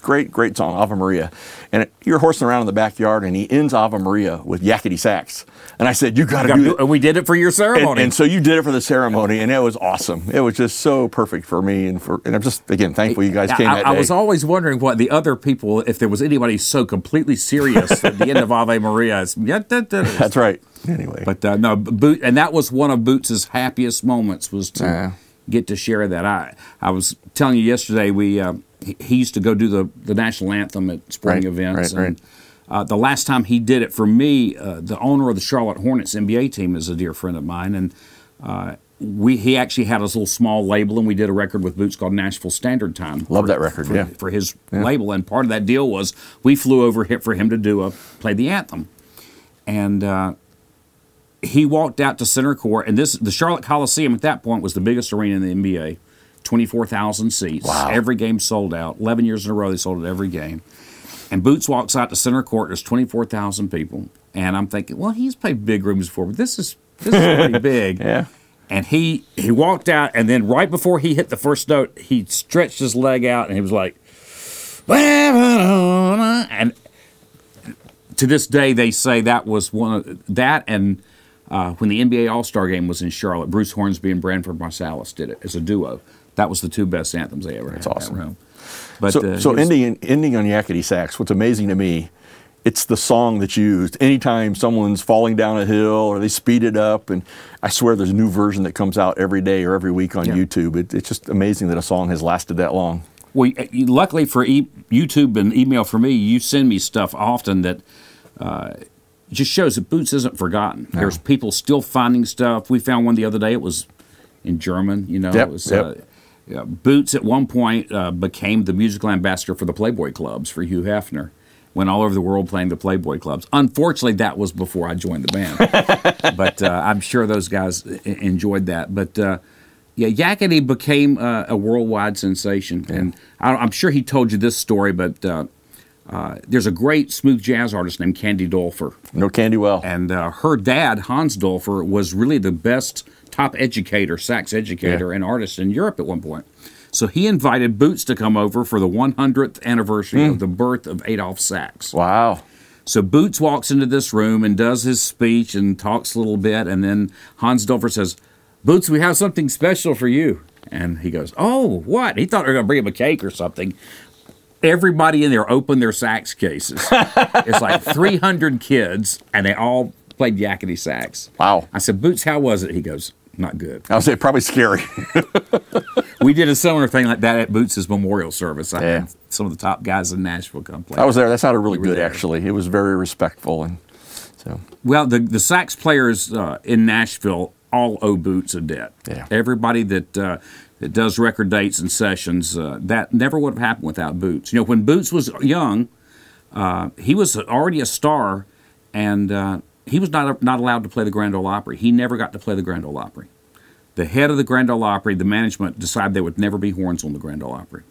great, great song, Ave Maria. And it, you're horsing around in the backyard, and he ends Ave Maria with yakety sax. And I said, "You got to do it." And we did it for your ceremony. and so you did it for the ceremony, and it was awesome. It was just so perfect for me, and for and I'm just again thankful you guys came I, that I was always wondering what the other people, if there was anybody so completely serious at the end of Ave Maria. It's, that, that is. Right. Anyway, But uh, no, Boot, and that was one of Boots's happiest moments was to Yeah. get to share that. I I was telling you yesterday we uh, he, used to go do the, the national anthem at sporting Right, events. right, and, Uh, the last time he did it for me, uh, the owner of the Charlotte Hornets NBA team is a dear friend of mine, and uh, we he actually had his little small label, and we did a record with Boots called Nashville Standard Time. Love for- that record, for, yeah. for his label, and part of that deal was we flew over here for him to do a play the anthem, and. Uh, he walked out to center court, and this the Charlotte Coliseum at that point was the biggest arena in the NBA, twenty four thousand seats. Wow. Every game sold out. Eleven years in a row, they sold it every game. And Boots walks out to center court. There's twenty four thousand people, and I'm thinking, well, he's played big rooms before, but this is this is pretty big. Yeah. And he he walked out, and then right before he hit the first note, he stretched his leg out, and he was like, and to this day, they say that was one of that and uh, when the NBA All Star Game was in Charlotte, Bruce Hornsby and Branford Marsalis did it as a duo. That was the two best anthems they ever had. That's in that awesome. room. But so, uh, so was- ending ending on yakety sax. What's amazing to me, it's the song that's used anytime someone's falling down a hill or they speed it up. And I swear, there's a new version that comes out every day or every week on Yeah. YouTube. It, it's just amazing that a song has lasted that long. Well, luckily for e- YouTube and email for me, you send me stuff often that uh, just shows that Boots isn't forgotten. There's people still finding stuff. We found one the other day. It was in German. You know, Yep, it was. yep. Uh, yeah, Boots at one point uh, became the musical ambassador for the Playboy clubs for Hugh Hefner. Went all over the world playing the Playboy clubs. Unfortunately, that was before I joined the band, but uh, I'm sure those guys enjoyed that. But uh, yeah, Yakety became uh, a worldwide sensation, and I, I'm sure he told you this story. But uh, there's a great smooth jazz artist named Candy Dulfer, No candy well. and uh, her dad Hans Dulfer was really the best top educator, sax educator, Yeah. and artist in Europe at one point. So he invited Boots to come over for the 100th anniversary of the birth of Adolphe Sax. wow. So Boots walks into this room and does his speech and talks a little bit, and then Hans Dulfer says, "Boots, we have something special for you." And he goes, "Oh, what?" He thought they were going to bring him a cake or something. Everybody in there opened their sax cases. it's like 300 kids, and they all played yakety sax. Wow. I said, "Boots, how was it?" He goes, "Not good." I would say probably scary. We did a similar thing like that at Boots's memorial service. I Yeah. had some of the top guys in Nashville come play. I was there. That sounded really were good, there. actually. It was very respectful. And so, Well, the the sax players uh, in Nashville all owe Boots a debt. Yeah. Everybody that uh, that does record dates and sessions, uh, that never would have happened without Boots. You know, when Boots was young, uh, he was already a star, and uh, he was not not allowed to play the Grand Ole Opry. He never got to play the Grand Ole Opry. The head of the Grand Ole Opry, the management decided there would never be horns on the Grand Ole Opry.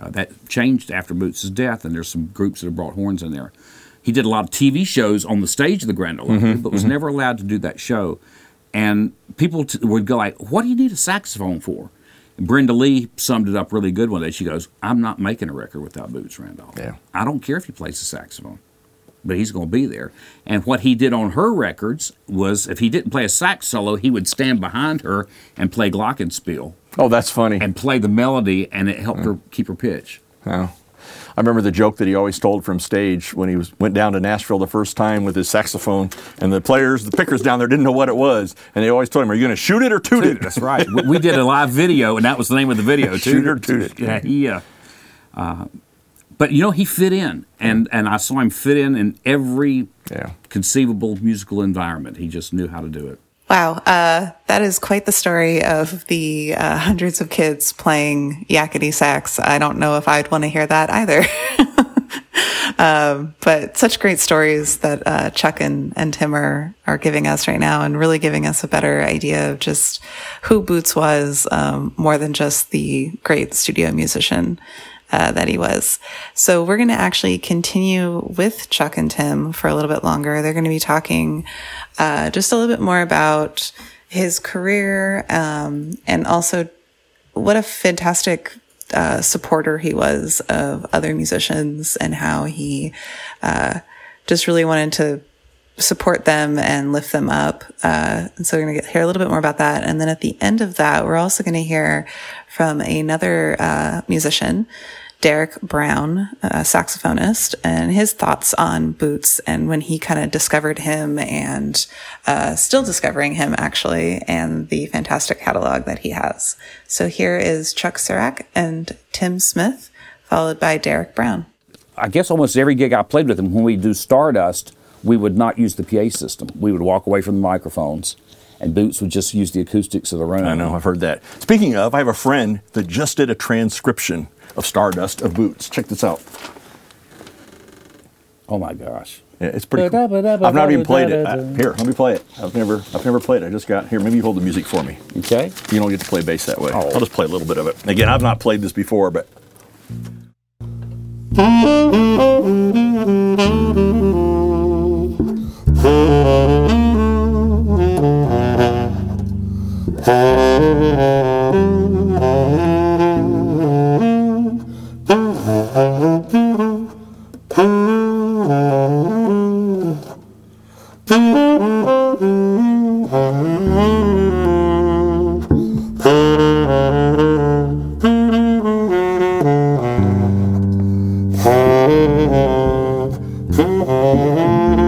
Uh, that changed after Boots' death, and there's some groups that have brought horns in there. He did a lot of TV shows on the stage of the Grand Ole Opry, but was never allowed to do that show. And people t- would go like, "What do you need a saxophone for?" Brenda Lee summed it up really good one day. She goes, "I'm not making a record without Boots Randolph. Yeah. I don't care if he plays the saxophone." But he's going to be there. And what he did on her records was if he didn't play a sax solo, he would stand behind her and play glockenspiel oh, that's funny. and play the melody, and it helped her keep her pitch. Oh. I remember the joke that he always told from stage when he was went down to Nashville the first time with his saxophone, and the players, the pickers down there, didn't know what it was, and they always told him, "Are you going to shoot it or toot it?" That's right. we, did a live video, and that was the name of the video too. Shoot it or toot it. Yeah, he. Uh, uh, but you know, he fit in, and and I saw him fit in in every Yeah. conceivable musical environment. He just knew how to do it. Wow, uh, that is quite the story of the uh, hundreds of kids playing yakety sax. I don't know if I'd want to hear that either. um, but such great stories that uh, Chuck and, and Tim are, are giving us right now and really giving us a better idea of just who Boots was, um, more than just the great studio musician uh, that he was. So we're going to actually continue with Chuck and Tim for a little bit longer. They're going to be talking uh, just a little bit more about his career um, and also what a fantastic uh, supporter he was of other musicians and how he uh, just really wanted to support them and lift them up. Uh, and so we're going to get, hear a little bit more about that. And then at the end of that, we're also going to hear from another uh, musician, Derek Brown, a saxophonist, and his thoughts on Boots and when he kind of discovered him and uh, still discovering him actually, and the fantastic catalog that he has. So here is Chuck Surack and Tim Smith, followed by Derek Brown. I guess almost every gig I played with him, when we do Stardust, we would not use the PA system. We would walk away from the microphones, and Boots would just use the acoustics of the room. I know, I've heard that. Speaking of, I have a friend that just did a transcription of Stardust of Boots. Check this out. Oh my gosh. Yeah, it's pretty cool. I've not even played it. I, here, let me play it. I've never, I've never played it. I just got here. Maybe you hold the music for me. Okay. You don't get to play bass that way. Oh. I'll just play a little bit of it. Again, I've not played this before, but Mm-hmm.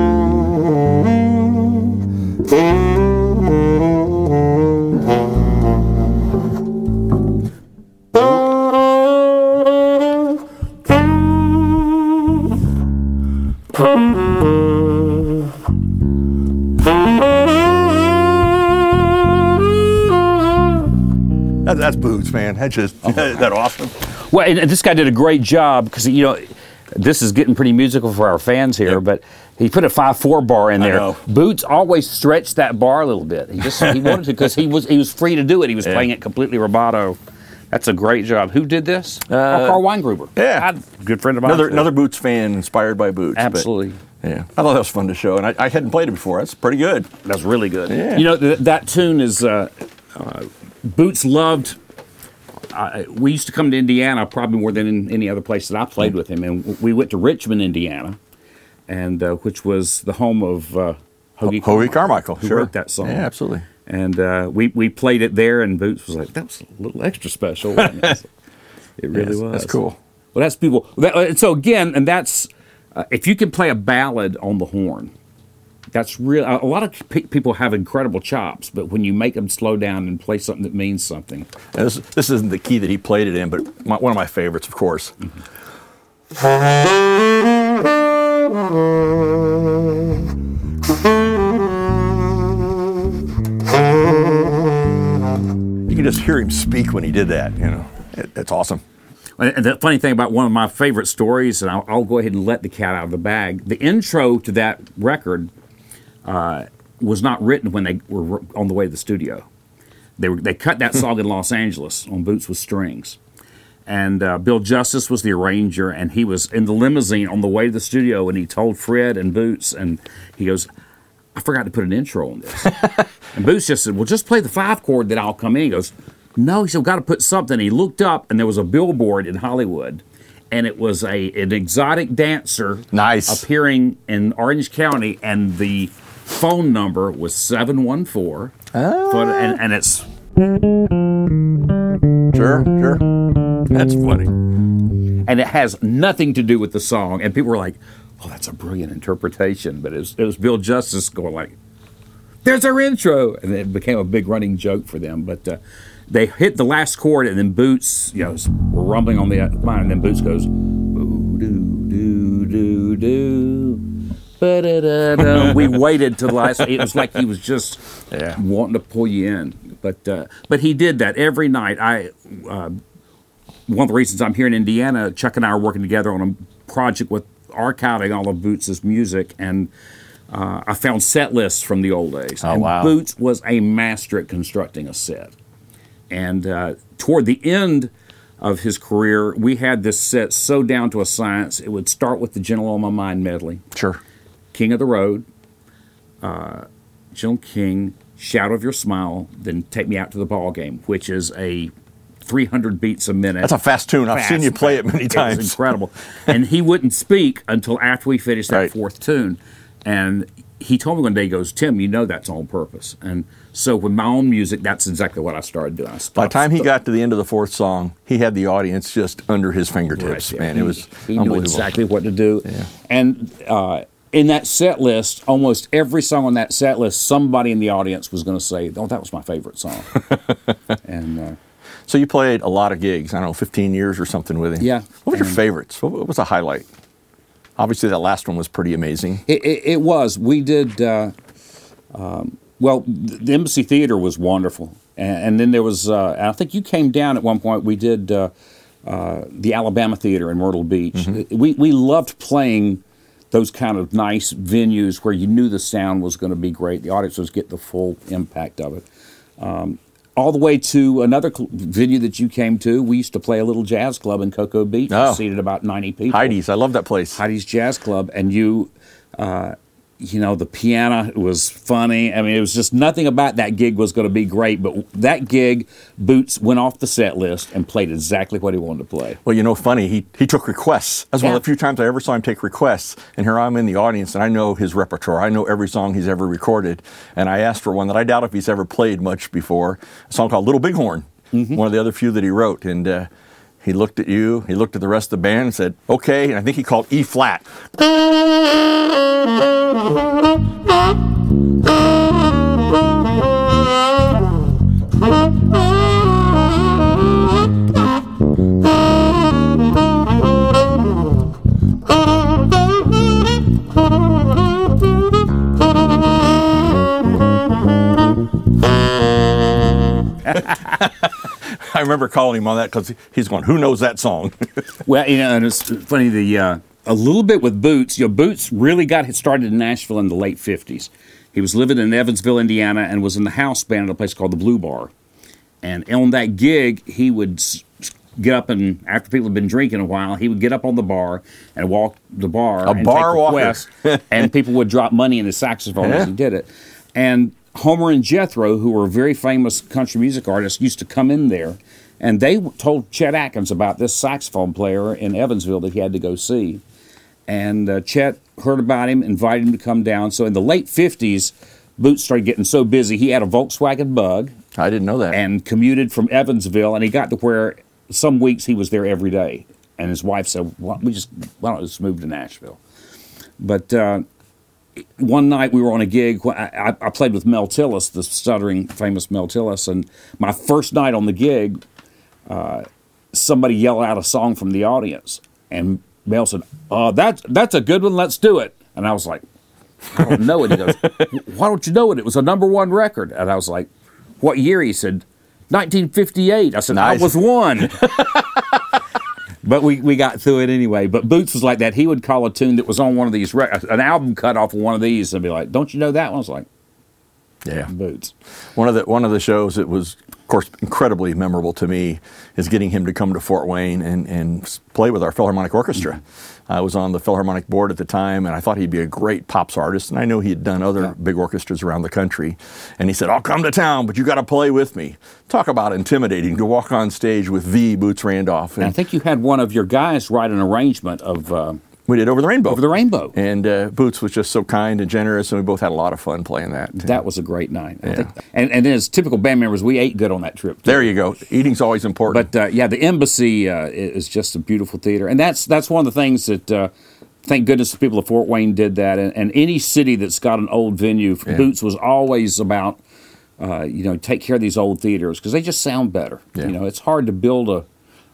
Well, and this guy did a great job because you know this is getting pretty musical for our fans here, Yep. but he put a five four bar in there. Boots always stretched that bar a little bit. He just he wanted to because he was he was free to do it. He was Yeah. playing it completely rubato. That's a great job. Who did this? oh, Carl Weingruber. yeah. I- good friend of mine. Another another Boots fan inspired by Boots. but- Absolutely. yeah, I thought that was fun to show, and I, I hadn't played it before. That's pretty good. That's really good. Yeah. You know th- that tune is uh, uh, Boots loved. Uh, we used to come to Indiana probably more than in any other place that I played with him, and we went to Richmond, Indiana, and uh, which was the home of uh, Hoagy Hoagy Carmichael, who sure. wrote that song. Yeah, absolutely. And uh, we we played it there, and Boots was like, "That was a little extra special." it It really Yes, was. that's cool. Well, that's people. That, uh, so again, and that's uh, if you can play a ballad on the horn, that's real. A lot of pe- people have incredible chops, but when you make them slow down and play something that means something, this, this isn't the key that he played it in, but my, one of my favorites, of course. You can just hear him speak when he did that. You know, it, it's awesome. And the funny thing about one of my favorite stories, and I'll, I'll go ahead and let the cat out of the bag. The intro to that record uh, was not written when they were on the way to the studio. They were they cut that song in Los Angeles on Boots with Strings, and uh, Bill Justis was the arranger, and he was in the limousine on the way to the studio, and he told Fred and Boots, and he goes, "I forgot to put an intro on this." and Boots just said, "Well, just play the five chord, then I'll come in." He goes, "No," he said, "We've got to put something." He looked up, and there was a billboard in Hollywood, and it was a an exotic dancer Nice. appearing in Orange County, and the phone number was seven one four. And, and it's Sure, sure. That's funny. and it has nothing to do with the song. And people were like, "Oh, that's a brilliant interpretation." But it was, it was Bill Justis going like, "There's our intro," and it became a big running joke for them. But uh, they hit the last chord, and then Boots, you know, were rumbling on the line, and then Boots goes, "Boo doo doo doo doo." We waited till the last. It was like he was just Yeah. wanting to pull you in, but uh, but he did that every night. I uh, one of the reasons I'm here in Indiana, Chuck and I are working together on a project with archiving all of Boots' music, and uh, I found set lists from the old days. Oh, and wow. Boots was a master at constructing a set. And uh, toward the end of his career, we had this set so down to a science. It would start with the Gentle on My Mind medley, Sure. King of the Road, uh, Gentle King, Shadow of Your Smile, then Take Me Out to the Ball Game, which is a 300 beats a minute. That's a fast tune. I've seen you play it many times. incredible. and he wouldn't speak until after we finished that Right. fourth tune. And he told me one day, he goes, Tim, you know that's on purpose. And so with my own music, that's exactly what I started doing. I By the time he got to the end of the fourth song, he had the audience just under his fingertips. Right there. Man, he, it was he knew exactly what to do. Yeah. And uh, in that set list, almost every song on that set list, somebody in the audience was going to say, "Oh, that was my favorite song." and uh, So you played a lot of gigs. I don't know, 15 years or something with him. Yeah. What were your favorites? What was a highlight? Obviously, that last one was pretty amazing. It, it, it was. We did. Uh, um, well, the Embassy Theater was wonderful, and, and then there was. Uh, I think you came down at one point. We did uh, uh, the Alabama Theater in Myrtle Beach. We we loved playing those kind of nice venues where you knew the sound was going to be great. The audience was getting the full impact of it. Um, all the way to another cl- venue that you came to. We used to play a little jazz club in Cocoa Beach, Oh. seated about ninety people. Heidi's, I love that place. Heidi's Jazz Club, and you, uh, you know, the piano was funny. I mean, it was just nothing about that gig was going to be great. But that gig, Boots went off the set list and played exactly what he wanted to play. Well, you know, funny, he, he took requests. That's one of the few times I ever saw him take requests. And here I'm in the audience, and I know his repertoire. I know every song he's ever recorded. And I asked for one that I doubt if he's ever played much before a song called Little Bighorn, Mm-hmm. one of the other few that he wrote. And uh, he looked at you, he looked at the rest of the band, and said, okay. And I think he called E flat. I remember calling him on that because he's going, who knows that song? Well, you know, and it's funny the uh, a little bit with Boots. You know, Boots really got started in Nashville in the late '50s. He was living in Evansville, Indiana, and was in the house band at a place called the Blue Bar. And on that gig, he would get up and after people had been drinking a while, he would get up on the bar and walk the bar A and bar walker. and people would drop money in his saxophone Yeah. as he did it. And Homer and Jethro, who were very famous country music artists, used to come in there, and they told Chet Atkins about this saxophone player in Evansville that he had to go see. And uh, Chet heard about him, invited him to come down. So in the late '50s, Boots started getting so busy. He had a Volkswagen Bug I didn't know that. and commuted from Evansville, and he got to where some weeks he was there every day. And his wife said, "Why don't we just why don't we just move to Nashville?" But uh, one night we were on a gig. I, I I played with Mel Tillis, the stuttering famous Mel Tillis, and my first night on the gig, uh, somebody yelled out a song from the audience, and Mel said, "Uh, that's that's a good one. Let's do it." And I was like, "I don't know it." He goes, "Why don't you know it? It was a number one record." And I was like, "What year?" He said, "1958." I said, Nice. "I was one." But we, we got through it anyway. But Boots was like that. He would call a tune that was on one of these, rec- an album cut off of one of these, and be like, "Don't you know that one?" I was like, yeah. "Boots." One of the one of the shows that was, course, incredibly memorable to me is getting him to come to Fort Wayne and, and play with our Philharmonic Orchestra. I was on the Philharmonic board at the time, and I thought he'd be a great pops artist. And I know he had done other big orchestras around the country. And he said, "I'll come to town, but you got to play with me." Talk about intimidating to walk on stage with the Boots Randolph, And I think you had one of your guys write an arrangement of uh, we did over the rainbow. Over the Rainbow. And uh, Boots was just so kind and generous, and we both had a lot of fun playing that. That was a great night. I think, and, and then as typical band members, we ate good on that trip. too. there you go. Eating's always important. But uh, yeah, the Embassy uh, is just a beautiful theater, and that's that's one of the things that. Uh, Thank goodness the people of Fort Wayne did that, and, and any city that's got an old venue, Boots was always about, uh, you know, take care of these old theaters because they just sound better. Yeah. You know, it's hard to build a,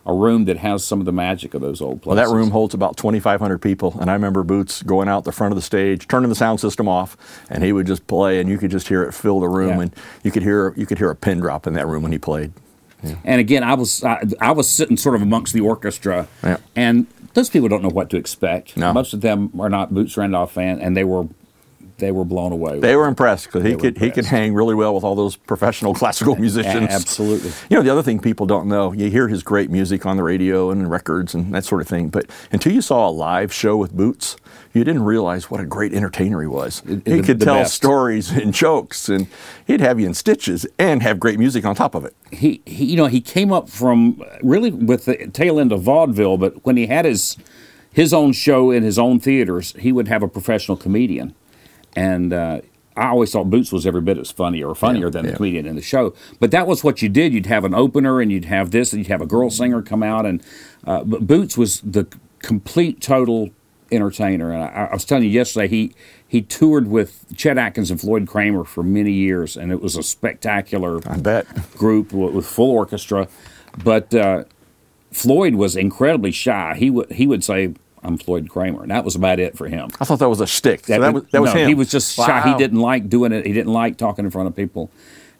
a room that has some of the magic of those old places. Well, that room holds about 2,500 people, and I remember Boots going out the front of the stage, turning the sound system off, and he would just play, and you could just hear it fill the room, Yeah. and you could hear you could hear a pin drop in that room when he played. And again, I was I, I was sitting sort of amongst the orchestra, Yeah. and those people don't know what to expect. No. Most of them are not Boots Randolph fans, and they were they were blown away. They were impressed because he were could he could hang really well with all those professional classical musicians. absolutely. You know, the other thing people don't know, you hear his great music on the radio and records and that sort of thing, but until you saw a live show with Boots, you didn't realize what a great entertainer he was. he the- could the tell best. stories and jokes, and he'd have you in stitches and have great music on top of it. he, he you know he came up from really with the tail end of vaudeville but when he had his his own show in his own theaters he would have a professional comedian and uh, I always thought Boots was every bit as funny or funnier than yeah. the comedian in the show. But that was what you did. You'd have an opener and you'd have this and you'd have a girl singer come out. And uh, but Boots was the complete, total entertainer. And I, I was telling you yesterday, he, he toured with Chet Atkins and Floyd Cramer for many years. And it was a spectacular I bet. group with, with full orchestra. But uh, Floyd was incredibly shy. He would he would say, "I'm Floyd Cramer," and that was about it for him. I thought that was a shtick. So that, was that was no, him. He was just shy. He didn't like doing it. He didn't like talking in front of people.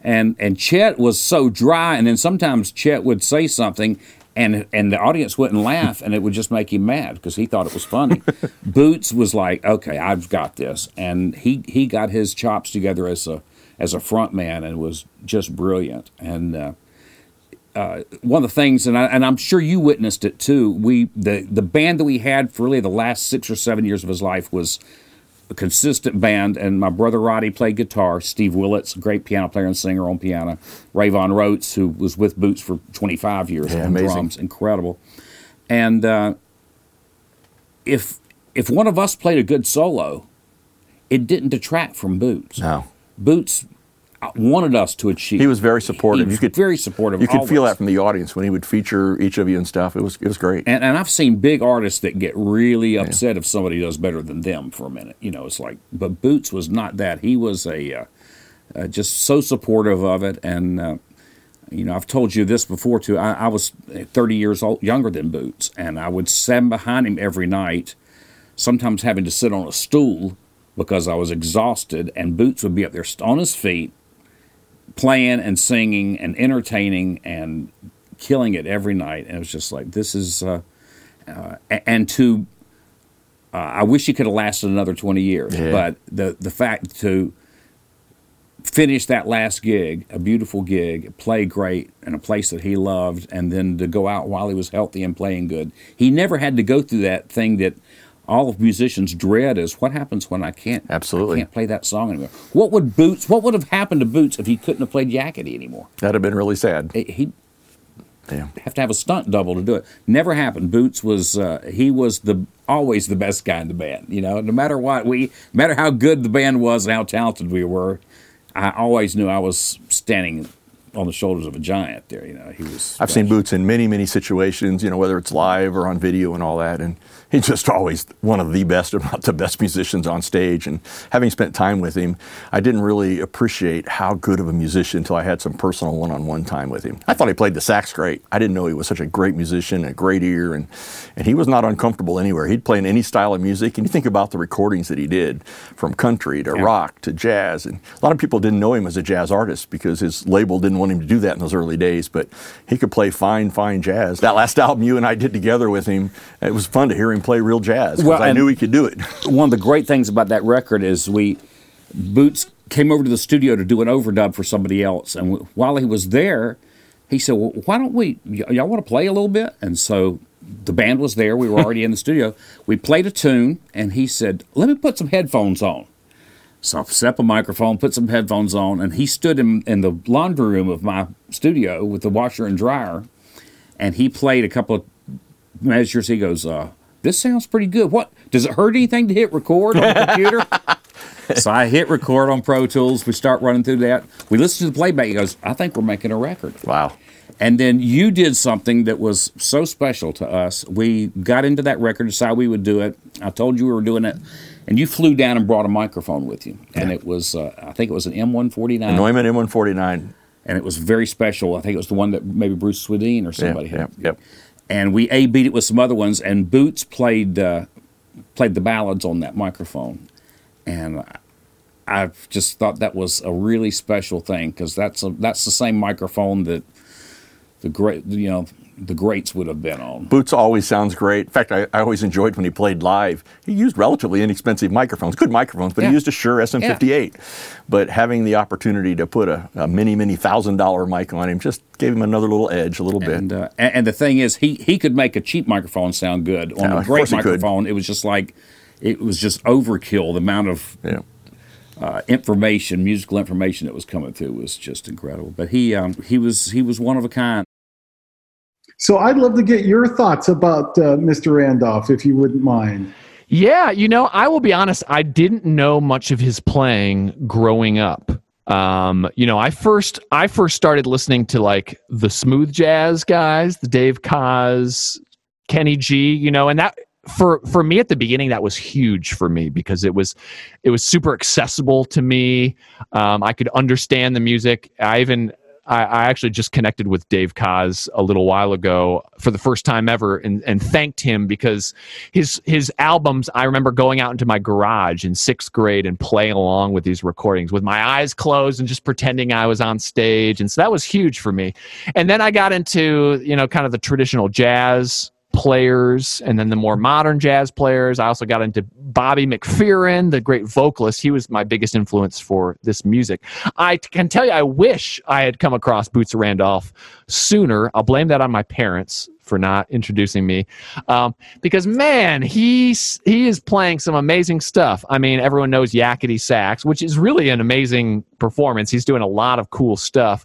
And and Chet was so dry. And then sometimes Chet would say something, and and the audience wouldn't laugh, and it would just make him mad because he thought it was funny. Boots was like, okay, I've got this, and he he got his chops together as a as a front man and was just brilliant. And uh, uh, one of the things, and, I, and I'm sure you witnessed it too. We the the band that we had for really the last six or seven years of his life was a consistent band, and my brother Roddy played guitar. Steve Willits, great piano player and singer on piano. Ray Von Rotes, who was with Boots for 25 years Yeah, on amazing. drums, incredible. And uh, if if one of us played a good solo, it didn't detract from Boots. No. Boots wanted us to achieve. He was very supportive. He you could very supportive. You could feel that from the audience when he would feature each of you and stuff. It was it was great. And, and I've seen big artists that get really upset if somebody does better than them for a minute. You know, it's like, but Boots was not that. He was a uh, uh, just so supportive of it. And, uh, you know, I've told you this before too. I, I was 30 years old, younger than Boots, and I would stand behind him every night, sometimes having to sit on a stool because I was exhausted. And Boots would be up there on his feet, playing and singing and entertaining and killing it every night. And it was just like, this is. Uh, a- and to uh, I wish he could have lasted another 20 years, Yeah. but the the fact to finish that last gig, a beautiful gig, play great in a place that he loved, and then to go out while he was healthy and playing good. He never had to go through that thing that all of musicians dread is what happens when I can't Absolutely. I can't play that song anymore. What would Boots what would have happened to Boots if he couldn't have played Yakety anymore? That'd have been really sad. He Yeah. have to have a stunt double to do it. Never happened. Boots was uh, he was the always the best guy in the band. You know, no matter what we, no matter how good the band was and how talented we were, I always knew I was standing on the shoulders of a giant. There, you know, he was. I've seen Boots in many, many situations, you know, whether it's live or on video and all that. And he's just always one of the best, if not the best musicians on stage. And having spent time with him, I didn't really appreciate how good of a musician until I had some personal one on one time with him. I thought he played the sax great. I didn't know he was such a great musician, a great ear, and, and he was not uncomfortable anywhere. He'd play in any style of music. And you think about the recordings that he did from country to rock to jazz. And a lot of people didn't know him as a jazz artist because his label didn't want him to do that in those early days, but he could play fine, fine jazz. That last album you and I did together with him, it was fun to hear him play real jazz because Well, I knew he could do it. one of the great things about that record is we Boots came over to the studio to do an overdub for somebody else, and w- while he was there, he said, well, "Why don't we? y- y'all want to play a little bit?" And so the band was there. We were already in the studio. We played a tune, and he said, "Let me put some headphones on." So I set up a microphone, put some headphones on, and he stood in, in the laundry room of my studio with the washer and dryer, and he played a couple of measures. He goes, uh, "This sounds pretty good. What does it hurt anything to hit record on the computer?" so I hit record on Pro Tools. We start running through that. We listen to the playback. He goes, "I think we're making a record." Wow. And then you did something that was so special to us. We got into that record, decided we would do it. I told you we were doing it, and you flew down and brought a microphone with you. And it was, uh, I think it was an M149, Neumann M149. and it was very special. I think it was the one that maybe Bruce Swedien or somebody yeah, had. yep. And we A beat it with some other ones, and Boots played uh, played the ballads on that microphone, and I just thought that was a really special thing because that's a, that's the same microphone that the great you know the greats would have been on. Boots always sounds great. In fact, I, I always enjoyed when he played live. He used relatively inexpensive microphones, good microphones, but Yeah. he used a Shure SM58. But having the opportunity to put a, a many, many thousand dollar mic on him just gave him another little edge, a little bit. And, uh, and and the thing is, he he could make a cheap microphone sound good. On Yeah, a great course he could. microphone, it was just like it was just overkill. The amount of yeah. uh, information, musical information that was coming through was just incredible. But he um, he was he was one of a kind. So I'd love to get your thoughts about uh, Mr. Randolph, if you wouldn't mind. Yeah, you know, I will be honest, I didn't know much of his playing growing up. Um, you know, I first I first started listening to like the smooth jazz guys, the Dave Koz, Kenny G, you know, and that for for me at the beginning that was huge for me because it was it was super accessible to me. Um, I could understand the music. I even I, I actually just connected with Dave Koz a little while ago for the first time ever and, and thanked him because his his albums I remember going out into my garage in sixth grade and playing along with these recordings with my eyes closed and just pretending I was on stage. And so that was huge for me. And then I got into, you know, kind of the traditional jazz players and then the more modern jazz players. I also got into Bobby McFerrin, the great vocalist. He was my biggest influence for this music. I can tell you, I wish I had come across Boots Randolph sooner. I'll blame that on my parents for not introducing me, um, because man, he's he is playing some amazing stuff. I mean, everyone knows Yakety Sax, which is really an amazing performance. He's doing a lot of cool stuff,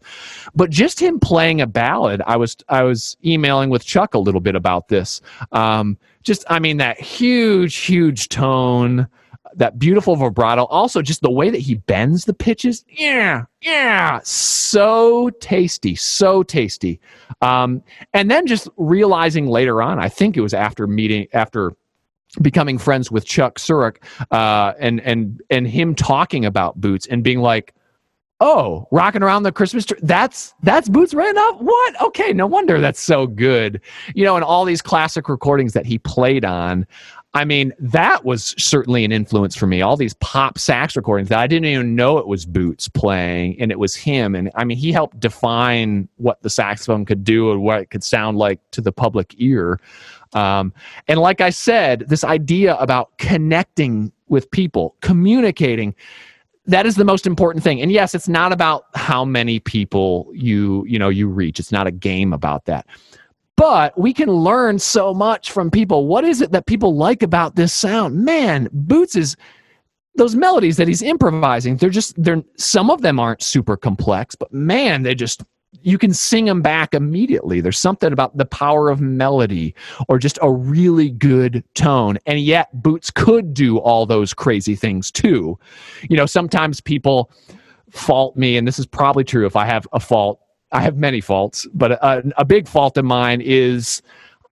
but just him playing a ballad. I was I was emailing with Chuck a little bit about this. Um, just I mean that huge huge tone that beautiful vibrato. Also, just the way that he bends the pitches. Yeah, yeah, so tasty, so tasty. Um, and then just realizing later on, I think it was after meeting, after becoming friends with Chuck Surack, uh, and and and him talking about Boots and being like, "Oh, rocking around the Christmas tree. That's that's Boots Randolph. What? Okay, no wonder that's so good. You know, and all these classic recordings that he played on. I mean, that was certainly an influence for me. All these pop sax recordings that I didn't even know it was Boots playing, and it was him. And I mean, he helped define what the saxophone could do and what it could sound like to the public ear. Um, and like I said, this idea about connecting with people, communicating, that is the most important thing. And yes, it's not about how many people you you know you reach. It's not a game about that but we can learn so much from people. What is it that people like about this sound? Man, Boots is those melodies that he's improvising. They're just they're some of them aren't super complex, but man, they just you can sing them back immediately. There's something about the power of melody or just a really good tone. And yet Boots could do all those crazy things too. You know, sometimes people fault me and this is probably true if I have a fault I have many faults, but a, a big fault of mine is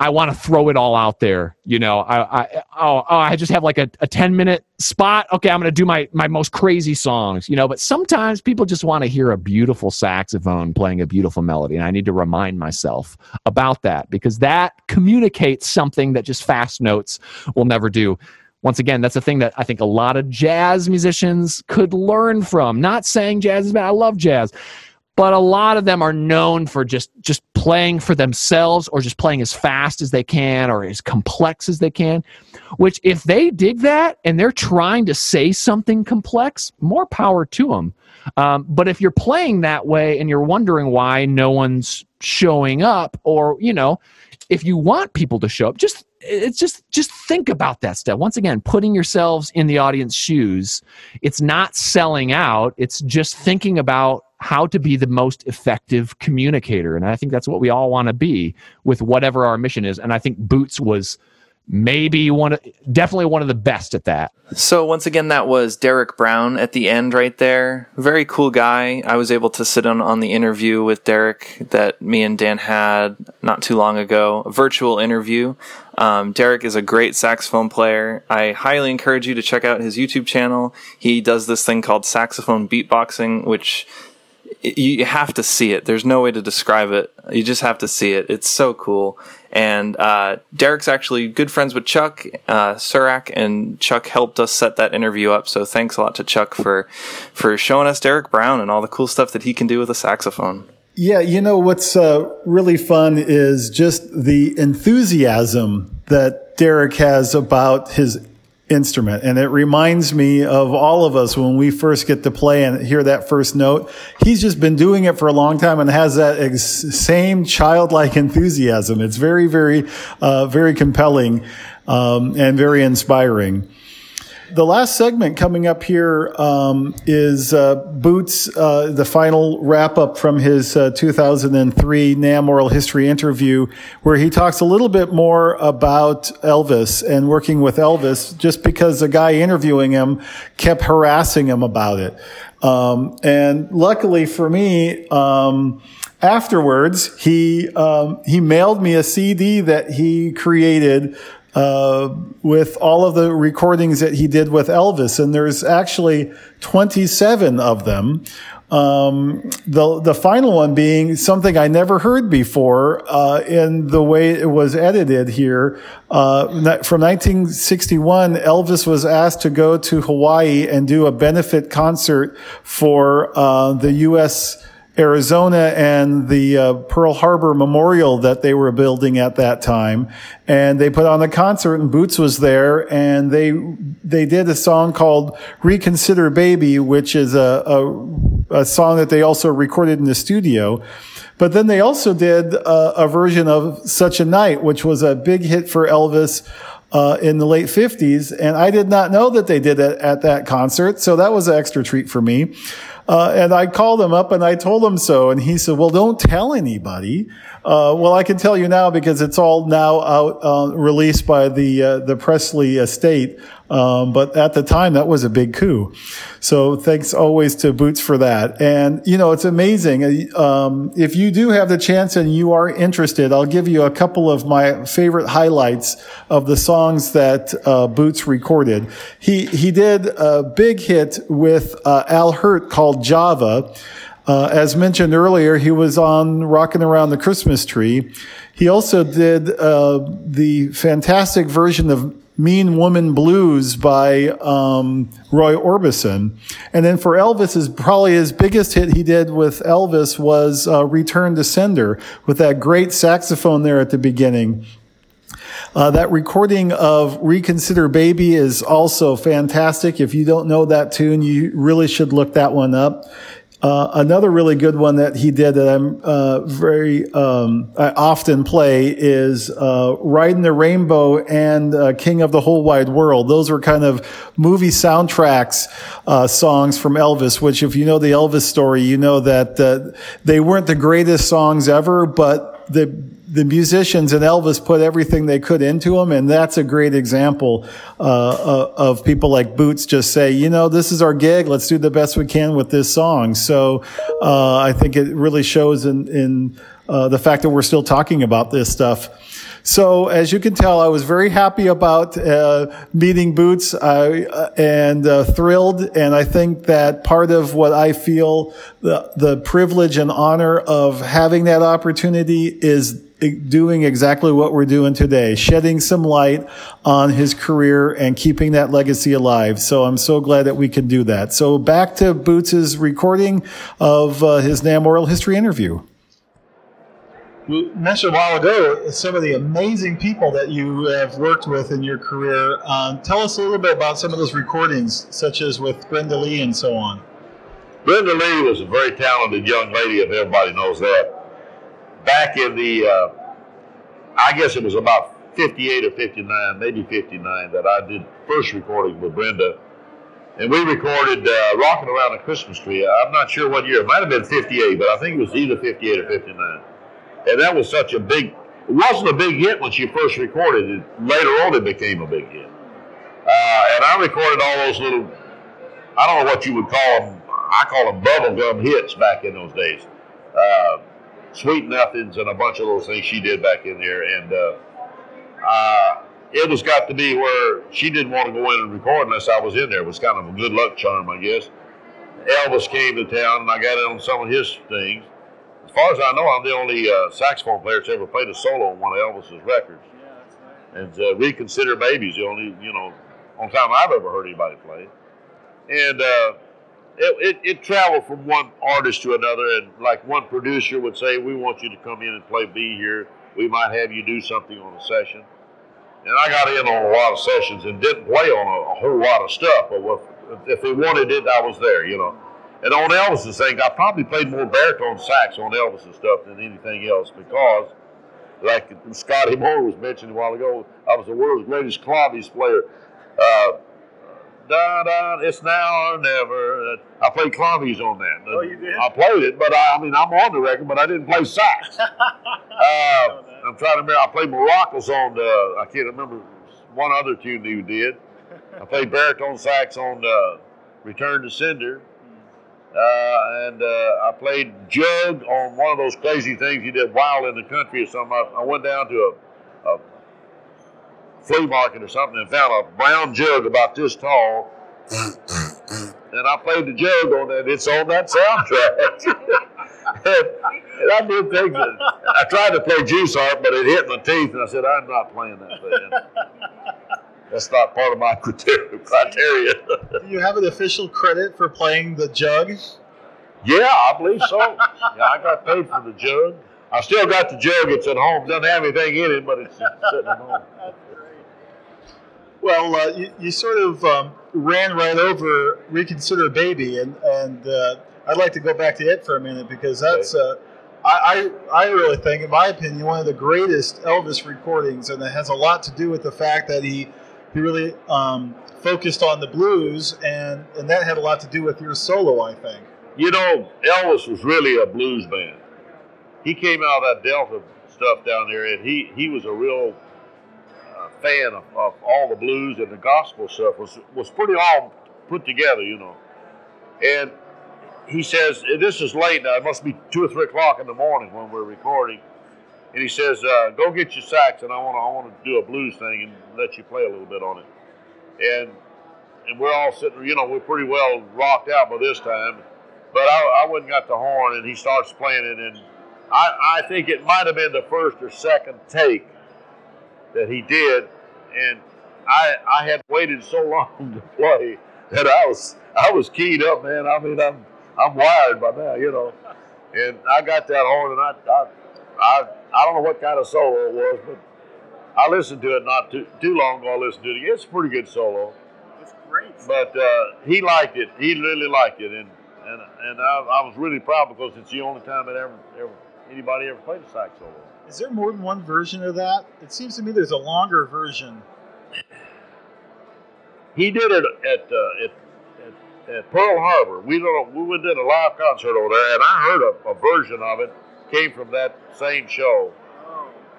I want to throw it all out there. You know, I, I oh, oh I just have like a, a 10 minute spot. Okay, I'm going to do my, my most crazy songs, you know, but sometimes people just want to hear a beautiful saxophone playing a beautiful melody. And I need to remind myself about that because that communicates something that just fast notes will never do once again, that's a thing that I think a lot of jazz musicians could learn from. Not saying jazz is bad. I love jazz but a lot of them are known for just just playing for themselves or just playing as fast as they can or as complex as they can which if they dig that and they're trying to say something complex more power to them um, but if you're playing that way and you're wondering why no one's showing up or you know if you want people to show up just it's just just think about that stuff. Once again putting yourselves in the audience shoes. It's not selling out. It's just thinking about how to be the most effective communicator and i think that's what we all want to be with whatever our mission is and i think boots was maybe one of definitely one of the best at that So once again, that was Derek Brown at the end right there. Very cool guy. I was able to sit in on the interview with Derek that me and Dan had not too long ago, a virtual interview. Um, Derek is a great saxophone player. I highly encourage you to check out his YouTube channel. He does this thing called saxophone beatboxing, which you have to see it. There's no way to describe it. You just have to see it. It's so cool. And uh, Derek's actually good friends with Chuck uh, Surack, and Chuck helped us set that interview up. So thanks a lot to Chuck for for showing us Derek Brown and all the cool stuff that he can do with a saxophone. Yeah, you know what's uh, really fun is just the enthusiasm that Derek has about his instrument. And it reminds me of all of us when we first get to play and hear that first note. He's just been doing it for a long time and has that ex- same childlike enthusiasm. It's very, very, uh, very compelling um, and very inspiring. The last segment coming up here um, is uh, Boots, uh, the final wrap up from his uh, 2003 NAMM Oral History interview, where he talks a little bit more about Elvis and working with Elvis, just because the guy interviewing him kept harassing him about it. Um, and luckily for me, um, afterwards, he um, he mailed me a CD that he created uh, with all of the recordings that he did with Elvis, and there's actually 27 of them. Um, the the final one being something I never heard before uh, in the way it was edited here. Uh, from 1961, Elvis was asked to go to Hawaii and do a benefit concert for uh, the U.S. Arizona and the uh, Pearl Harbor Memorial that they were building at that time. And they put on a concert and Boots was there and they, they did a song called Reconsider Baby, which is a, a, a song that they also recorded in the studio. But then they also did a, a version of Such a Night, which was a big hit for Elvis. Uh, in the late 50s, and I did not know that they did it at that concert, so that was an extra treat for me. Uh, and I called him up and I told him so. And he said, well, don't tell anybody. Uh, well, I can tell you now because it's all now out, uh, released by the, uh, the Presley estate. Um, but at the time, that was a big coup. So thanks always to Boots for that. And, you know, it's amazing. Um, if you do have the chance and you are interested, I'll give you a couple of my favorite highlights of the songs that, uh, Boots recorded. He, he did a big hit with, uh, Al Hirt called Java. Uh, as mentioned earlier, he was on Rocking Around the Christmas Tree. He also did uh, the fantastic version of Mean Woman Blues by um, Roy Orbison. And then for Elvis, is probably his biggest hit he did with Elvis was uh, Return to Sender with that great saxophone there at the beginning. Uh, that recording of Reconsider Baby is also fantastic. If you don't know that tune, you really should look that one up. Uh, another really good one that he did that I'm uh, very um, I often play is uh, "Riding the Rainbow" and uh, "King of the Whole Wide World." Those were kind of movie soundtracks uh, songs from Elvis. Which, if you know the Elvis story, you know that uh, they weren't the greatest songs ever, but the the musicians and Elvis put everything they could into them, and that's a great example uh, uh, of people like Boots just say, you know, this is our gig. Let's do the best we can with this song. So uh, I think it really shows in, in uh, the fact that we're still talking about this stuff. So as you can tell, I was very happy about uh, meeting Boots uh, and uh, thrilled. And I think that part of what I feel the, the privilege and honor of having that opportunity is doing exactly what we're doing today, shedding some light on his career and keeping that legacy alive. So I'm so glad that we can do that. So back to Boots's recording of uh, his NAMM Oral History interview. We mentioned a while ago some of the amazing people that you have worked with in your career. Um, tell us a little bit about some of those recordings, such as with Brenda Lee and so on. Brenda Lee was a very talented young lady, if everybody knows that back in the, uh, I guess it was about 58 or 59, maybe 59, that I did first recording with Brenda. And we recorded uh, Rocking Around the Christmas Tree. I'm not sure what year. It might have been 58, but I think it was either 58 or 59. And that was such a big, it wasn't a big hit when she first recorded it. Later on, it became a big hit. Uh, and I recorded all those little, I don't know what you would call them, I call them bubblegum hits back in those days. Uh, Sweet Nothings and a bunch of those things she did back in there. And uh, uh, it was got to be where she didn't want to go in and record unless I was in there. It was kind of a good luck charm, I guess. Elvis came to town and I got in on some of his things. As far as I know, I'm the only uh, saxophone player that's ever played a solo on one of Elvis's records. And uh, Reconsider Baby's, the only, you know, only time I've ever heard anybody play. And uh, it, it, it traveled from one artist to another, and like one producer would say, "We want you to come in and play B here. We might have you do something on a session." And I got in on a lot of sessions and didn't play on a, a whole lot of stuff, but if, if they wanted it, I was there, you know. And on Elvis's thing, I probably played more baritone sax on Elvis's stuff than anything else because, like Scotty Moore was mentioning a while ago, I was the world's greatest claves player. Uh, da, da, it's now or never. I played claves on that. Oh, you did? I played it, but I, I mean, I'm on the record, but I didn't play sax. uh, I'm trying to remember. I played maracas on the. I can't remember one other tune that you did. I played baritone sax on the Return to Sender. Uh, and uh, I played jug on one of those crazy things you did wild in the country or something. I, I went down to a, a flea market or something and found a brown jug about this tall. and I played the jug on that. It's on that soundtrack. and, and I did things that I tried to play juice harp, but it hit my teeth, and I said, I'm not playing that thing. That's not part of my criteria. Do you have an official credit for playing the jug? Yeah, I believe so. Yeah, I got paid for the jug. I still got the jug. It's at home. Doesn't have anything in it, but it's sitting at home. Well, uh, you, you, sort of um, ran right over Reconsider Baby, and, and uh, I'd like to go back to it for a minute because that's, uh, I, I, I really think, in my opinion, one of the greatest Elvis recordings, and it has a lot to do with the fact that he, he really um, focused on the blues, and, and that had a lot to do with your solo, I think. You know, Elvis was really a blues band. He came out of that Delta stuff down there, and he, he was a real fan of, of, all the blues and the gospel stuff was was pretty all put together, you know. And he says, "This is late now. It must be two or three o'clock in the morning when we're recording." And he says, uh, "Go get your sax, and I want to I want to do a blues thing and let you play a little bit on it." And and we're all sitting, you know, we're pretty well rocked out by this time. But I, I went and got the horn, and he starts playing it, and I, I think it might have been the first or second take that he did, and I I had waited so long to play that I was I was keyed up, man. I mean, I'm I'm wired by now, you know. And I got that horn, and I I I, I don't know what kind of solo it was, but I listened to it not too too long ago. I listened to it. It's a pretty good solo. It's great. But uh, he liked it. He really liked it, and and and I, I was really proud because it's the only time that ever ever anybody ever played a sax solo. Is there more than one version of that? It seems to me there's a longer version. He did it at uh, at, at, at, Pearl Harbor. We don't we did a live concert over there, and I heard a, a version of it came from that same show.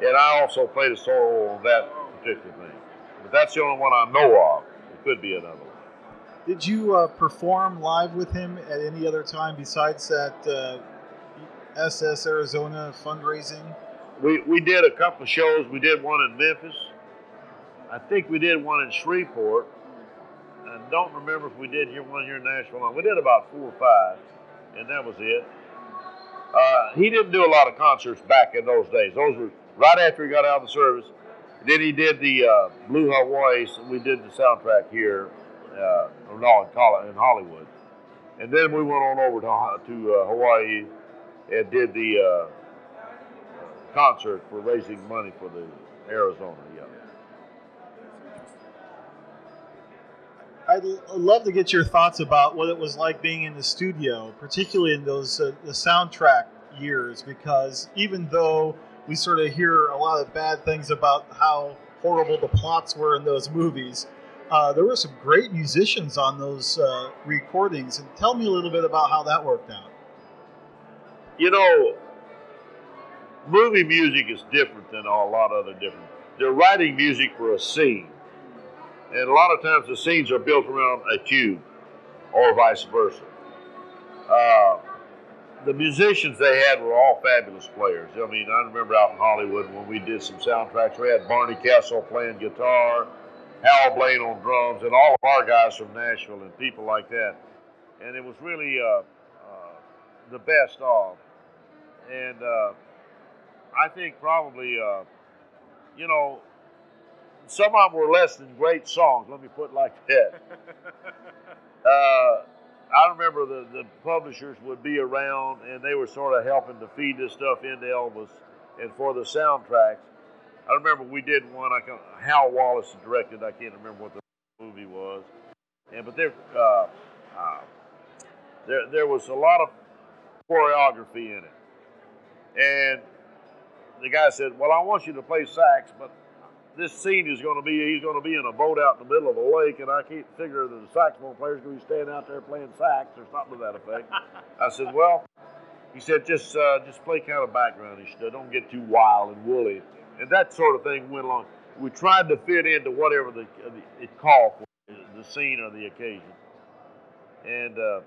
And I also played a solo on that particular thing. But that's the only one I know of. It could be another one. Did you uh, perform live with him at any other time besides that uh, SS Arizona fundraising? we, we did a couple of shows. We did one in Memphis. I think we did one in Shreveport. I don't remember if we did here one here in Nashville. We did about four or five, and that was it. Uh, he didn't do a lot of concerts back in those days. Those were right after he got out of the service. Then he did the uh, Blue Hawaii. And we did the soundtrack here, uh, no, in Hollywood. And then we went on over to, to uh, Hawaii and did the uh, concert for raising money for the Arizona. Yeah. I'd love to get your thoughts about what it was like being in the studio, particularly in those uh, the soundtrack years, because even though we sort of hear a lot of bad things about how horrible the plots were in those movies, uh, there were some great musicians on those uh, recordings. And tell me a little bit about how that worked out. You know, movie music is different than a lot of other different. They're writing music for a scene, and a lot of times the scenes are built around a cue, or vice versa. Uh, the musicians they had were all fabulous players. I mean, I remember out in Hollywood when we did some soundtracks, we had Barney Kessel playing guitar, Hal Blaine on drums, and all of our guys from Nashville and people like that. And it was really uh, uh, the best of. And uh, I think probably, uh, you know, some of them were less than great songs. Let me put it like that. Uh, I remember the, the publishers would be around and they were sort of helping to feed this stuff into Elvis and for the soundtracks. I remember we did one. I can, Hal Wallis directed. I can't remember what the movie was, and but there, uh, uh, there there was a lot of choreography in it, and the guy said, "Well, I want you to play sax, but this scene is going to be he's going to be in a boat out in the middle of a lake, and I can't figure that the saxophone player's going to be standing out there playing sax or something to that effect." I said, "Well," he said, "just uh, just play kind of background backgroundish. Don't get too wild and woolly." And that sort of thing went along. We tried to fit into whatever the, it called for, the scene or the occasion. And uh,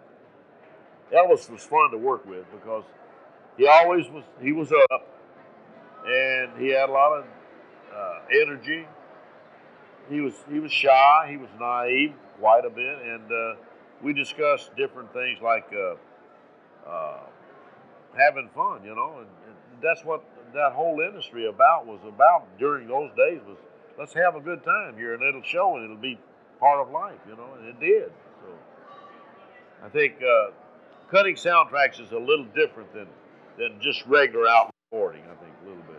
Elvis was fun to work with because he always was he was up and he had a lot of uh, energy. He was he was shy. He was naive quite a bit, and uh, we discussed different things like uh, uh having fun, you know, and, and, that's what that whole industry about was about during those days was let's have a good time here, and it'll show, and it'll be part of life, you know, and it did. So I think uh, cutting soundtracks is a little different than than just regular out recording. I think a little bit.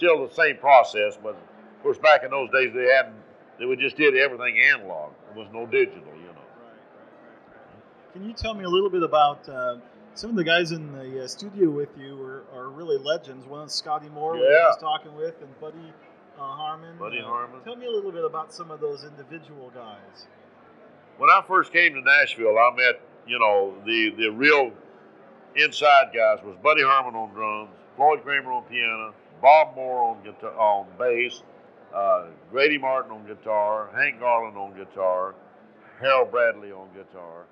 Still the same process, but of course back in those days they hadn't. They would just did everything analog. There was no digital, you know. Right, right, right. Can you tell me a little bit about uh, some of the guys in the uh, studio with you are, are really legends. One is Scotty Moore, yeah. I was talking with, and Buddy uh, Harman. Buddy uh, Harman. Tell me a little bit about some of those individual guys. When I first came to Nashville, I met you know the the real inside guys was Buddy Harman on drums, Floyd Cramer on piano, Bob Moore on guitar on bass, uh, Grady Martin on guitar, Hank Garland on guitar, Harold Bradley on guitar,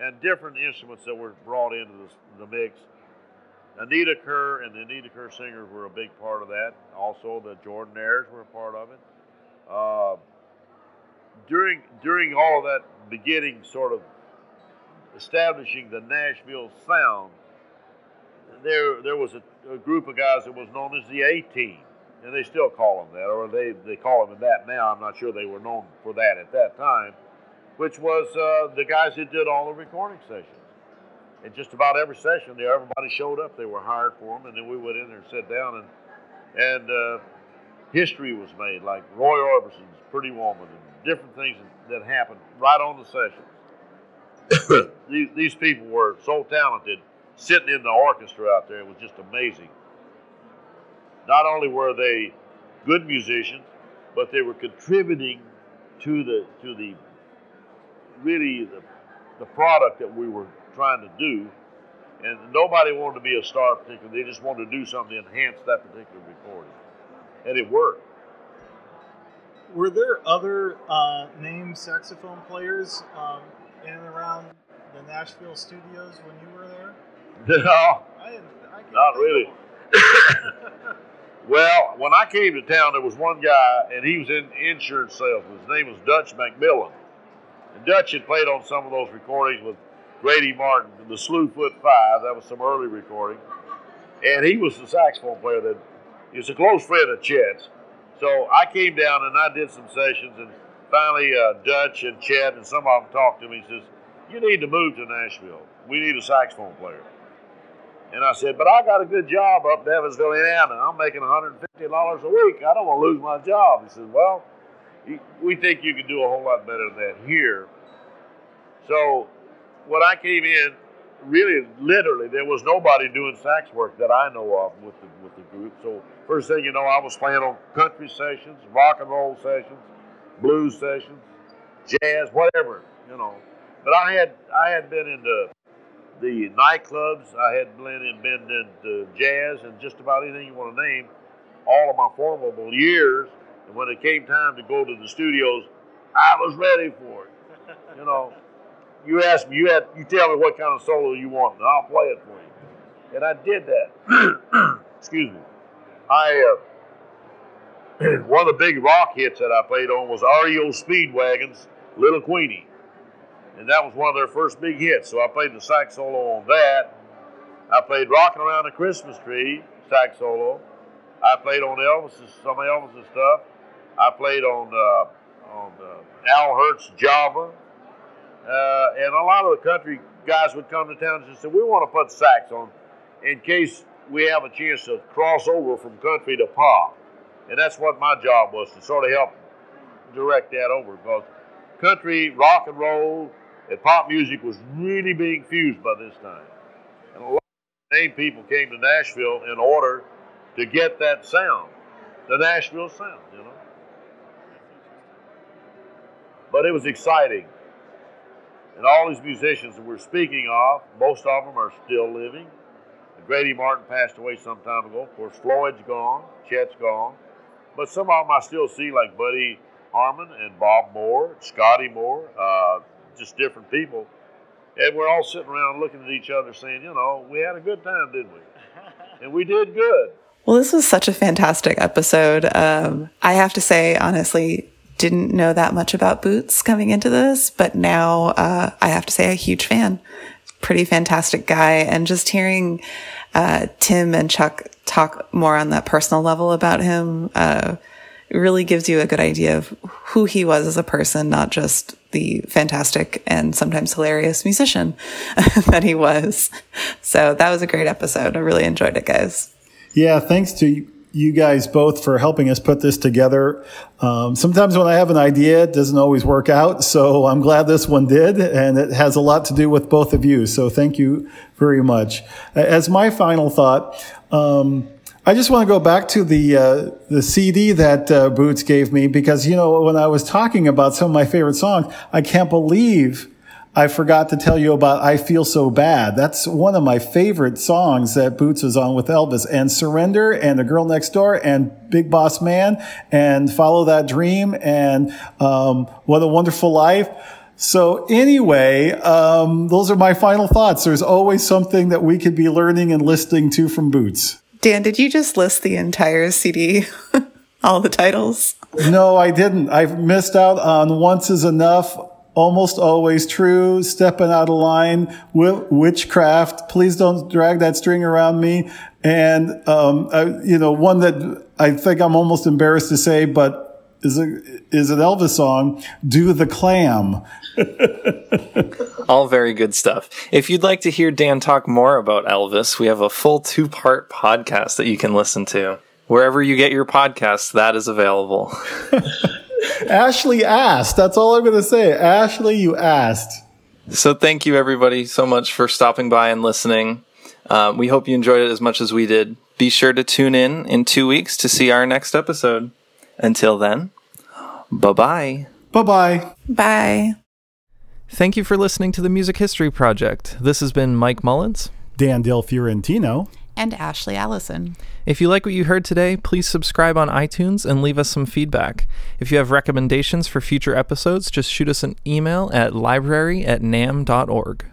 and different instruments that were brought into the, the mix. Anita Kerr and the Anita Kerr singers were a big part of that. Also, the Jordanaires were a part of it. Uh, during during all of that beginning, sort of establishing the Nashville sound, there there was a, a, group of guys that was known as the A Team, and they still call them that, or they they call them that now. I'm not sure they were known for that at that time, which was uh, the guys that did all the recording sessions and just about every session there, everybody showed up. They were hired for them, and then we went in there and sat down, and and uh, history was made, like Roy Orbison's Pretty Woman, and different things that happened right on the sessions. these, these people were so talented, sitting in the orchestra out there. Was just amazing. Not only were they good musicians, but they were contributing to the to the really the the product that we were trying to do. And nobody wanted to be a star particularly. They just wanted to do something to enhance that particular recording. And it worked. Were there other uh, named saxophone players um, in and around the Nashville studios when you were there? No, not really. well, when I came to town, there was one guy, and he was in insurance sales. His name was Dutch McMillin. And Dutch had played on some of those recordings with Grady Martin, the Slewfoot Five. That was some early recording. And he was the saxophone player that he was a close friend of Chet's. So I came down and I did some sessions, and finally uh, Dutch and Chet and some of them talked to me. He says, "You need to move to Nashville. We need a saxophone player." And I said, "But I got a good job up in Evansville, Indiana. I'm making 150 dollars a week. I don't want to lose my job." He said, "Well, we think you can do a whole lot better than that here." So when I came in, really, literally, there was nobody doing sax work that I know of with the with the group. So first thing you know, I was playing on country sessions, rock and roll sessions, blues sessions, jazz, whatever, you know. But I had I had been into the nightclubs. I had been in been into jazz and just about anything you want to name. All of my formidable years, and when it came time to go to the studios, I was ready for it. You know you ask me, you had, you tell me what kind of solo you want, and I'll play it for you. And I did that. Excuse me. I uh, one of the big rock hits that I played on was REO Speedwagon's Little Queenie, and that was one of their first big hits. So I played the sax solo on that. I played "Rocking Around the Christmas Tree" sax solo. I played on Elvis's some of Elvis's stuff. I played on uh, on uh, Al Hirt's Java. Uh, and a lot of the country guys would come to town and say, "We want to put sax on, in case we have a chance to cross over from country to pop." And that's what my job was to sort of help direct that over because country, rock and roll, and pop music was really being fused by this time. And a lot of name people came to Nashville in order to get that sound, the Nashville sound, you know. But it was exciting. And all these musicians that we're speaking of, most of them are still living. Grady Martin passed away some time ago. Of course, Floyd's gone, Chet's gone. But some of them I still see, like Buddy Harman and Bob Moore, Scotty Moore, uh, just different people. And we're all sitting around looking at each other saying, you know, we had a good time, didn't we? And we did good. Well, this was such a fantastic episode. Um, I have to say, honestly, didn't know that much about Boots coming into this, but now uh, I have to say, a huge fan. Pretty fantastic guy. And just hearing uh, Tim and Chuck talk more on that personal level about him uh, really gives you a good idea of who he was as a person, not just the fantastic and sometimes hilarious musician that he was. So that was a great episode. I really enjoyed it, guys. Yeah, thanks to you guys both for helping us put this together. Um, sometimes when I have an idea, it doesn't always work out. So I'm glad this one did, and it has a lot to do with both of you. So thank you very much. As my final thought, um, I just want to go back to the uh, the CD that uh, Boots gave me because you know when I was talking about some of my favorite songs, I can't believe I forgot to tell you about "I Feel So Bad." That's one of my favorite songs that Boots was on with Elvis, and "Surrender," and "The Girl Next Door," and "Big Boss Man," and "Follow That Dream," and um, "What a Wonderful Life." So anyway, um, those are my final thoughts. There's always something that we could be learning and listening to from Boots. Dan, did you just list the entire CD? All the titles? No, I didn't. I've missed out on Once is Enough, Almost Always True, Stepping Out of Line, Witchcraft, Please Don't Drag That String Around Me, and, um, I, you know, one that I think I'm almost embarrassed to say, but is a, is an Elvis song, Do the Clam. All very good stuff. If you'd like to hear Dan talk more about Elvis, we have a full two part podcast that you can listen to. Wherever you get your podcasts, that is available. Ashley asked. That's all I'm going to say. Ashley, you asked. So thank you, everybody, so much for stopping by and listening. Uh, we hope you enjoyed it as much as we did. Be sure to tune in in two weeks to see our next episode. Until then, bye bye. Bye bye. Bye. Thank you for listening to the Music History Project. This has been Mike Mullins, Dan Del Fiorentino, and Ashley Allison. If you like what you heard today, please subscribe on iTunes and leave us some feedback. If you have recommendations for future episodes, just shoot us an email at library at namm.org.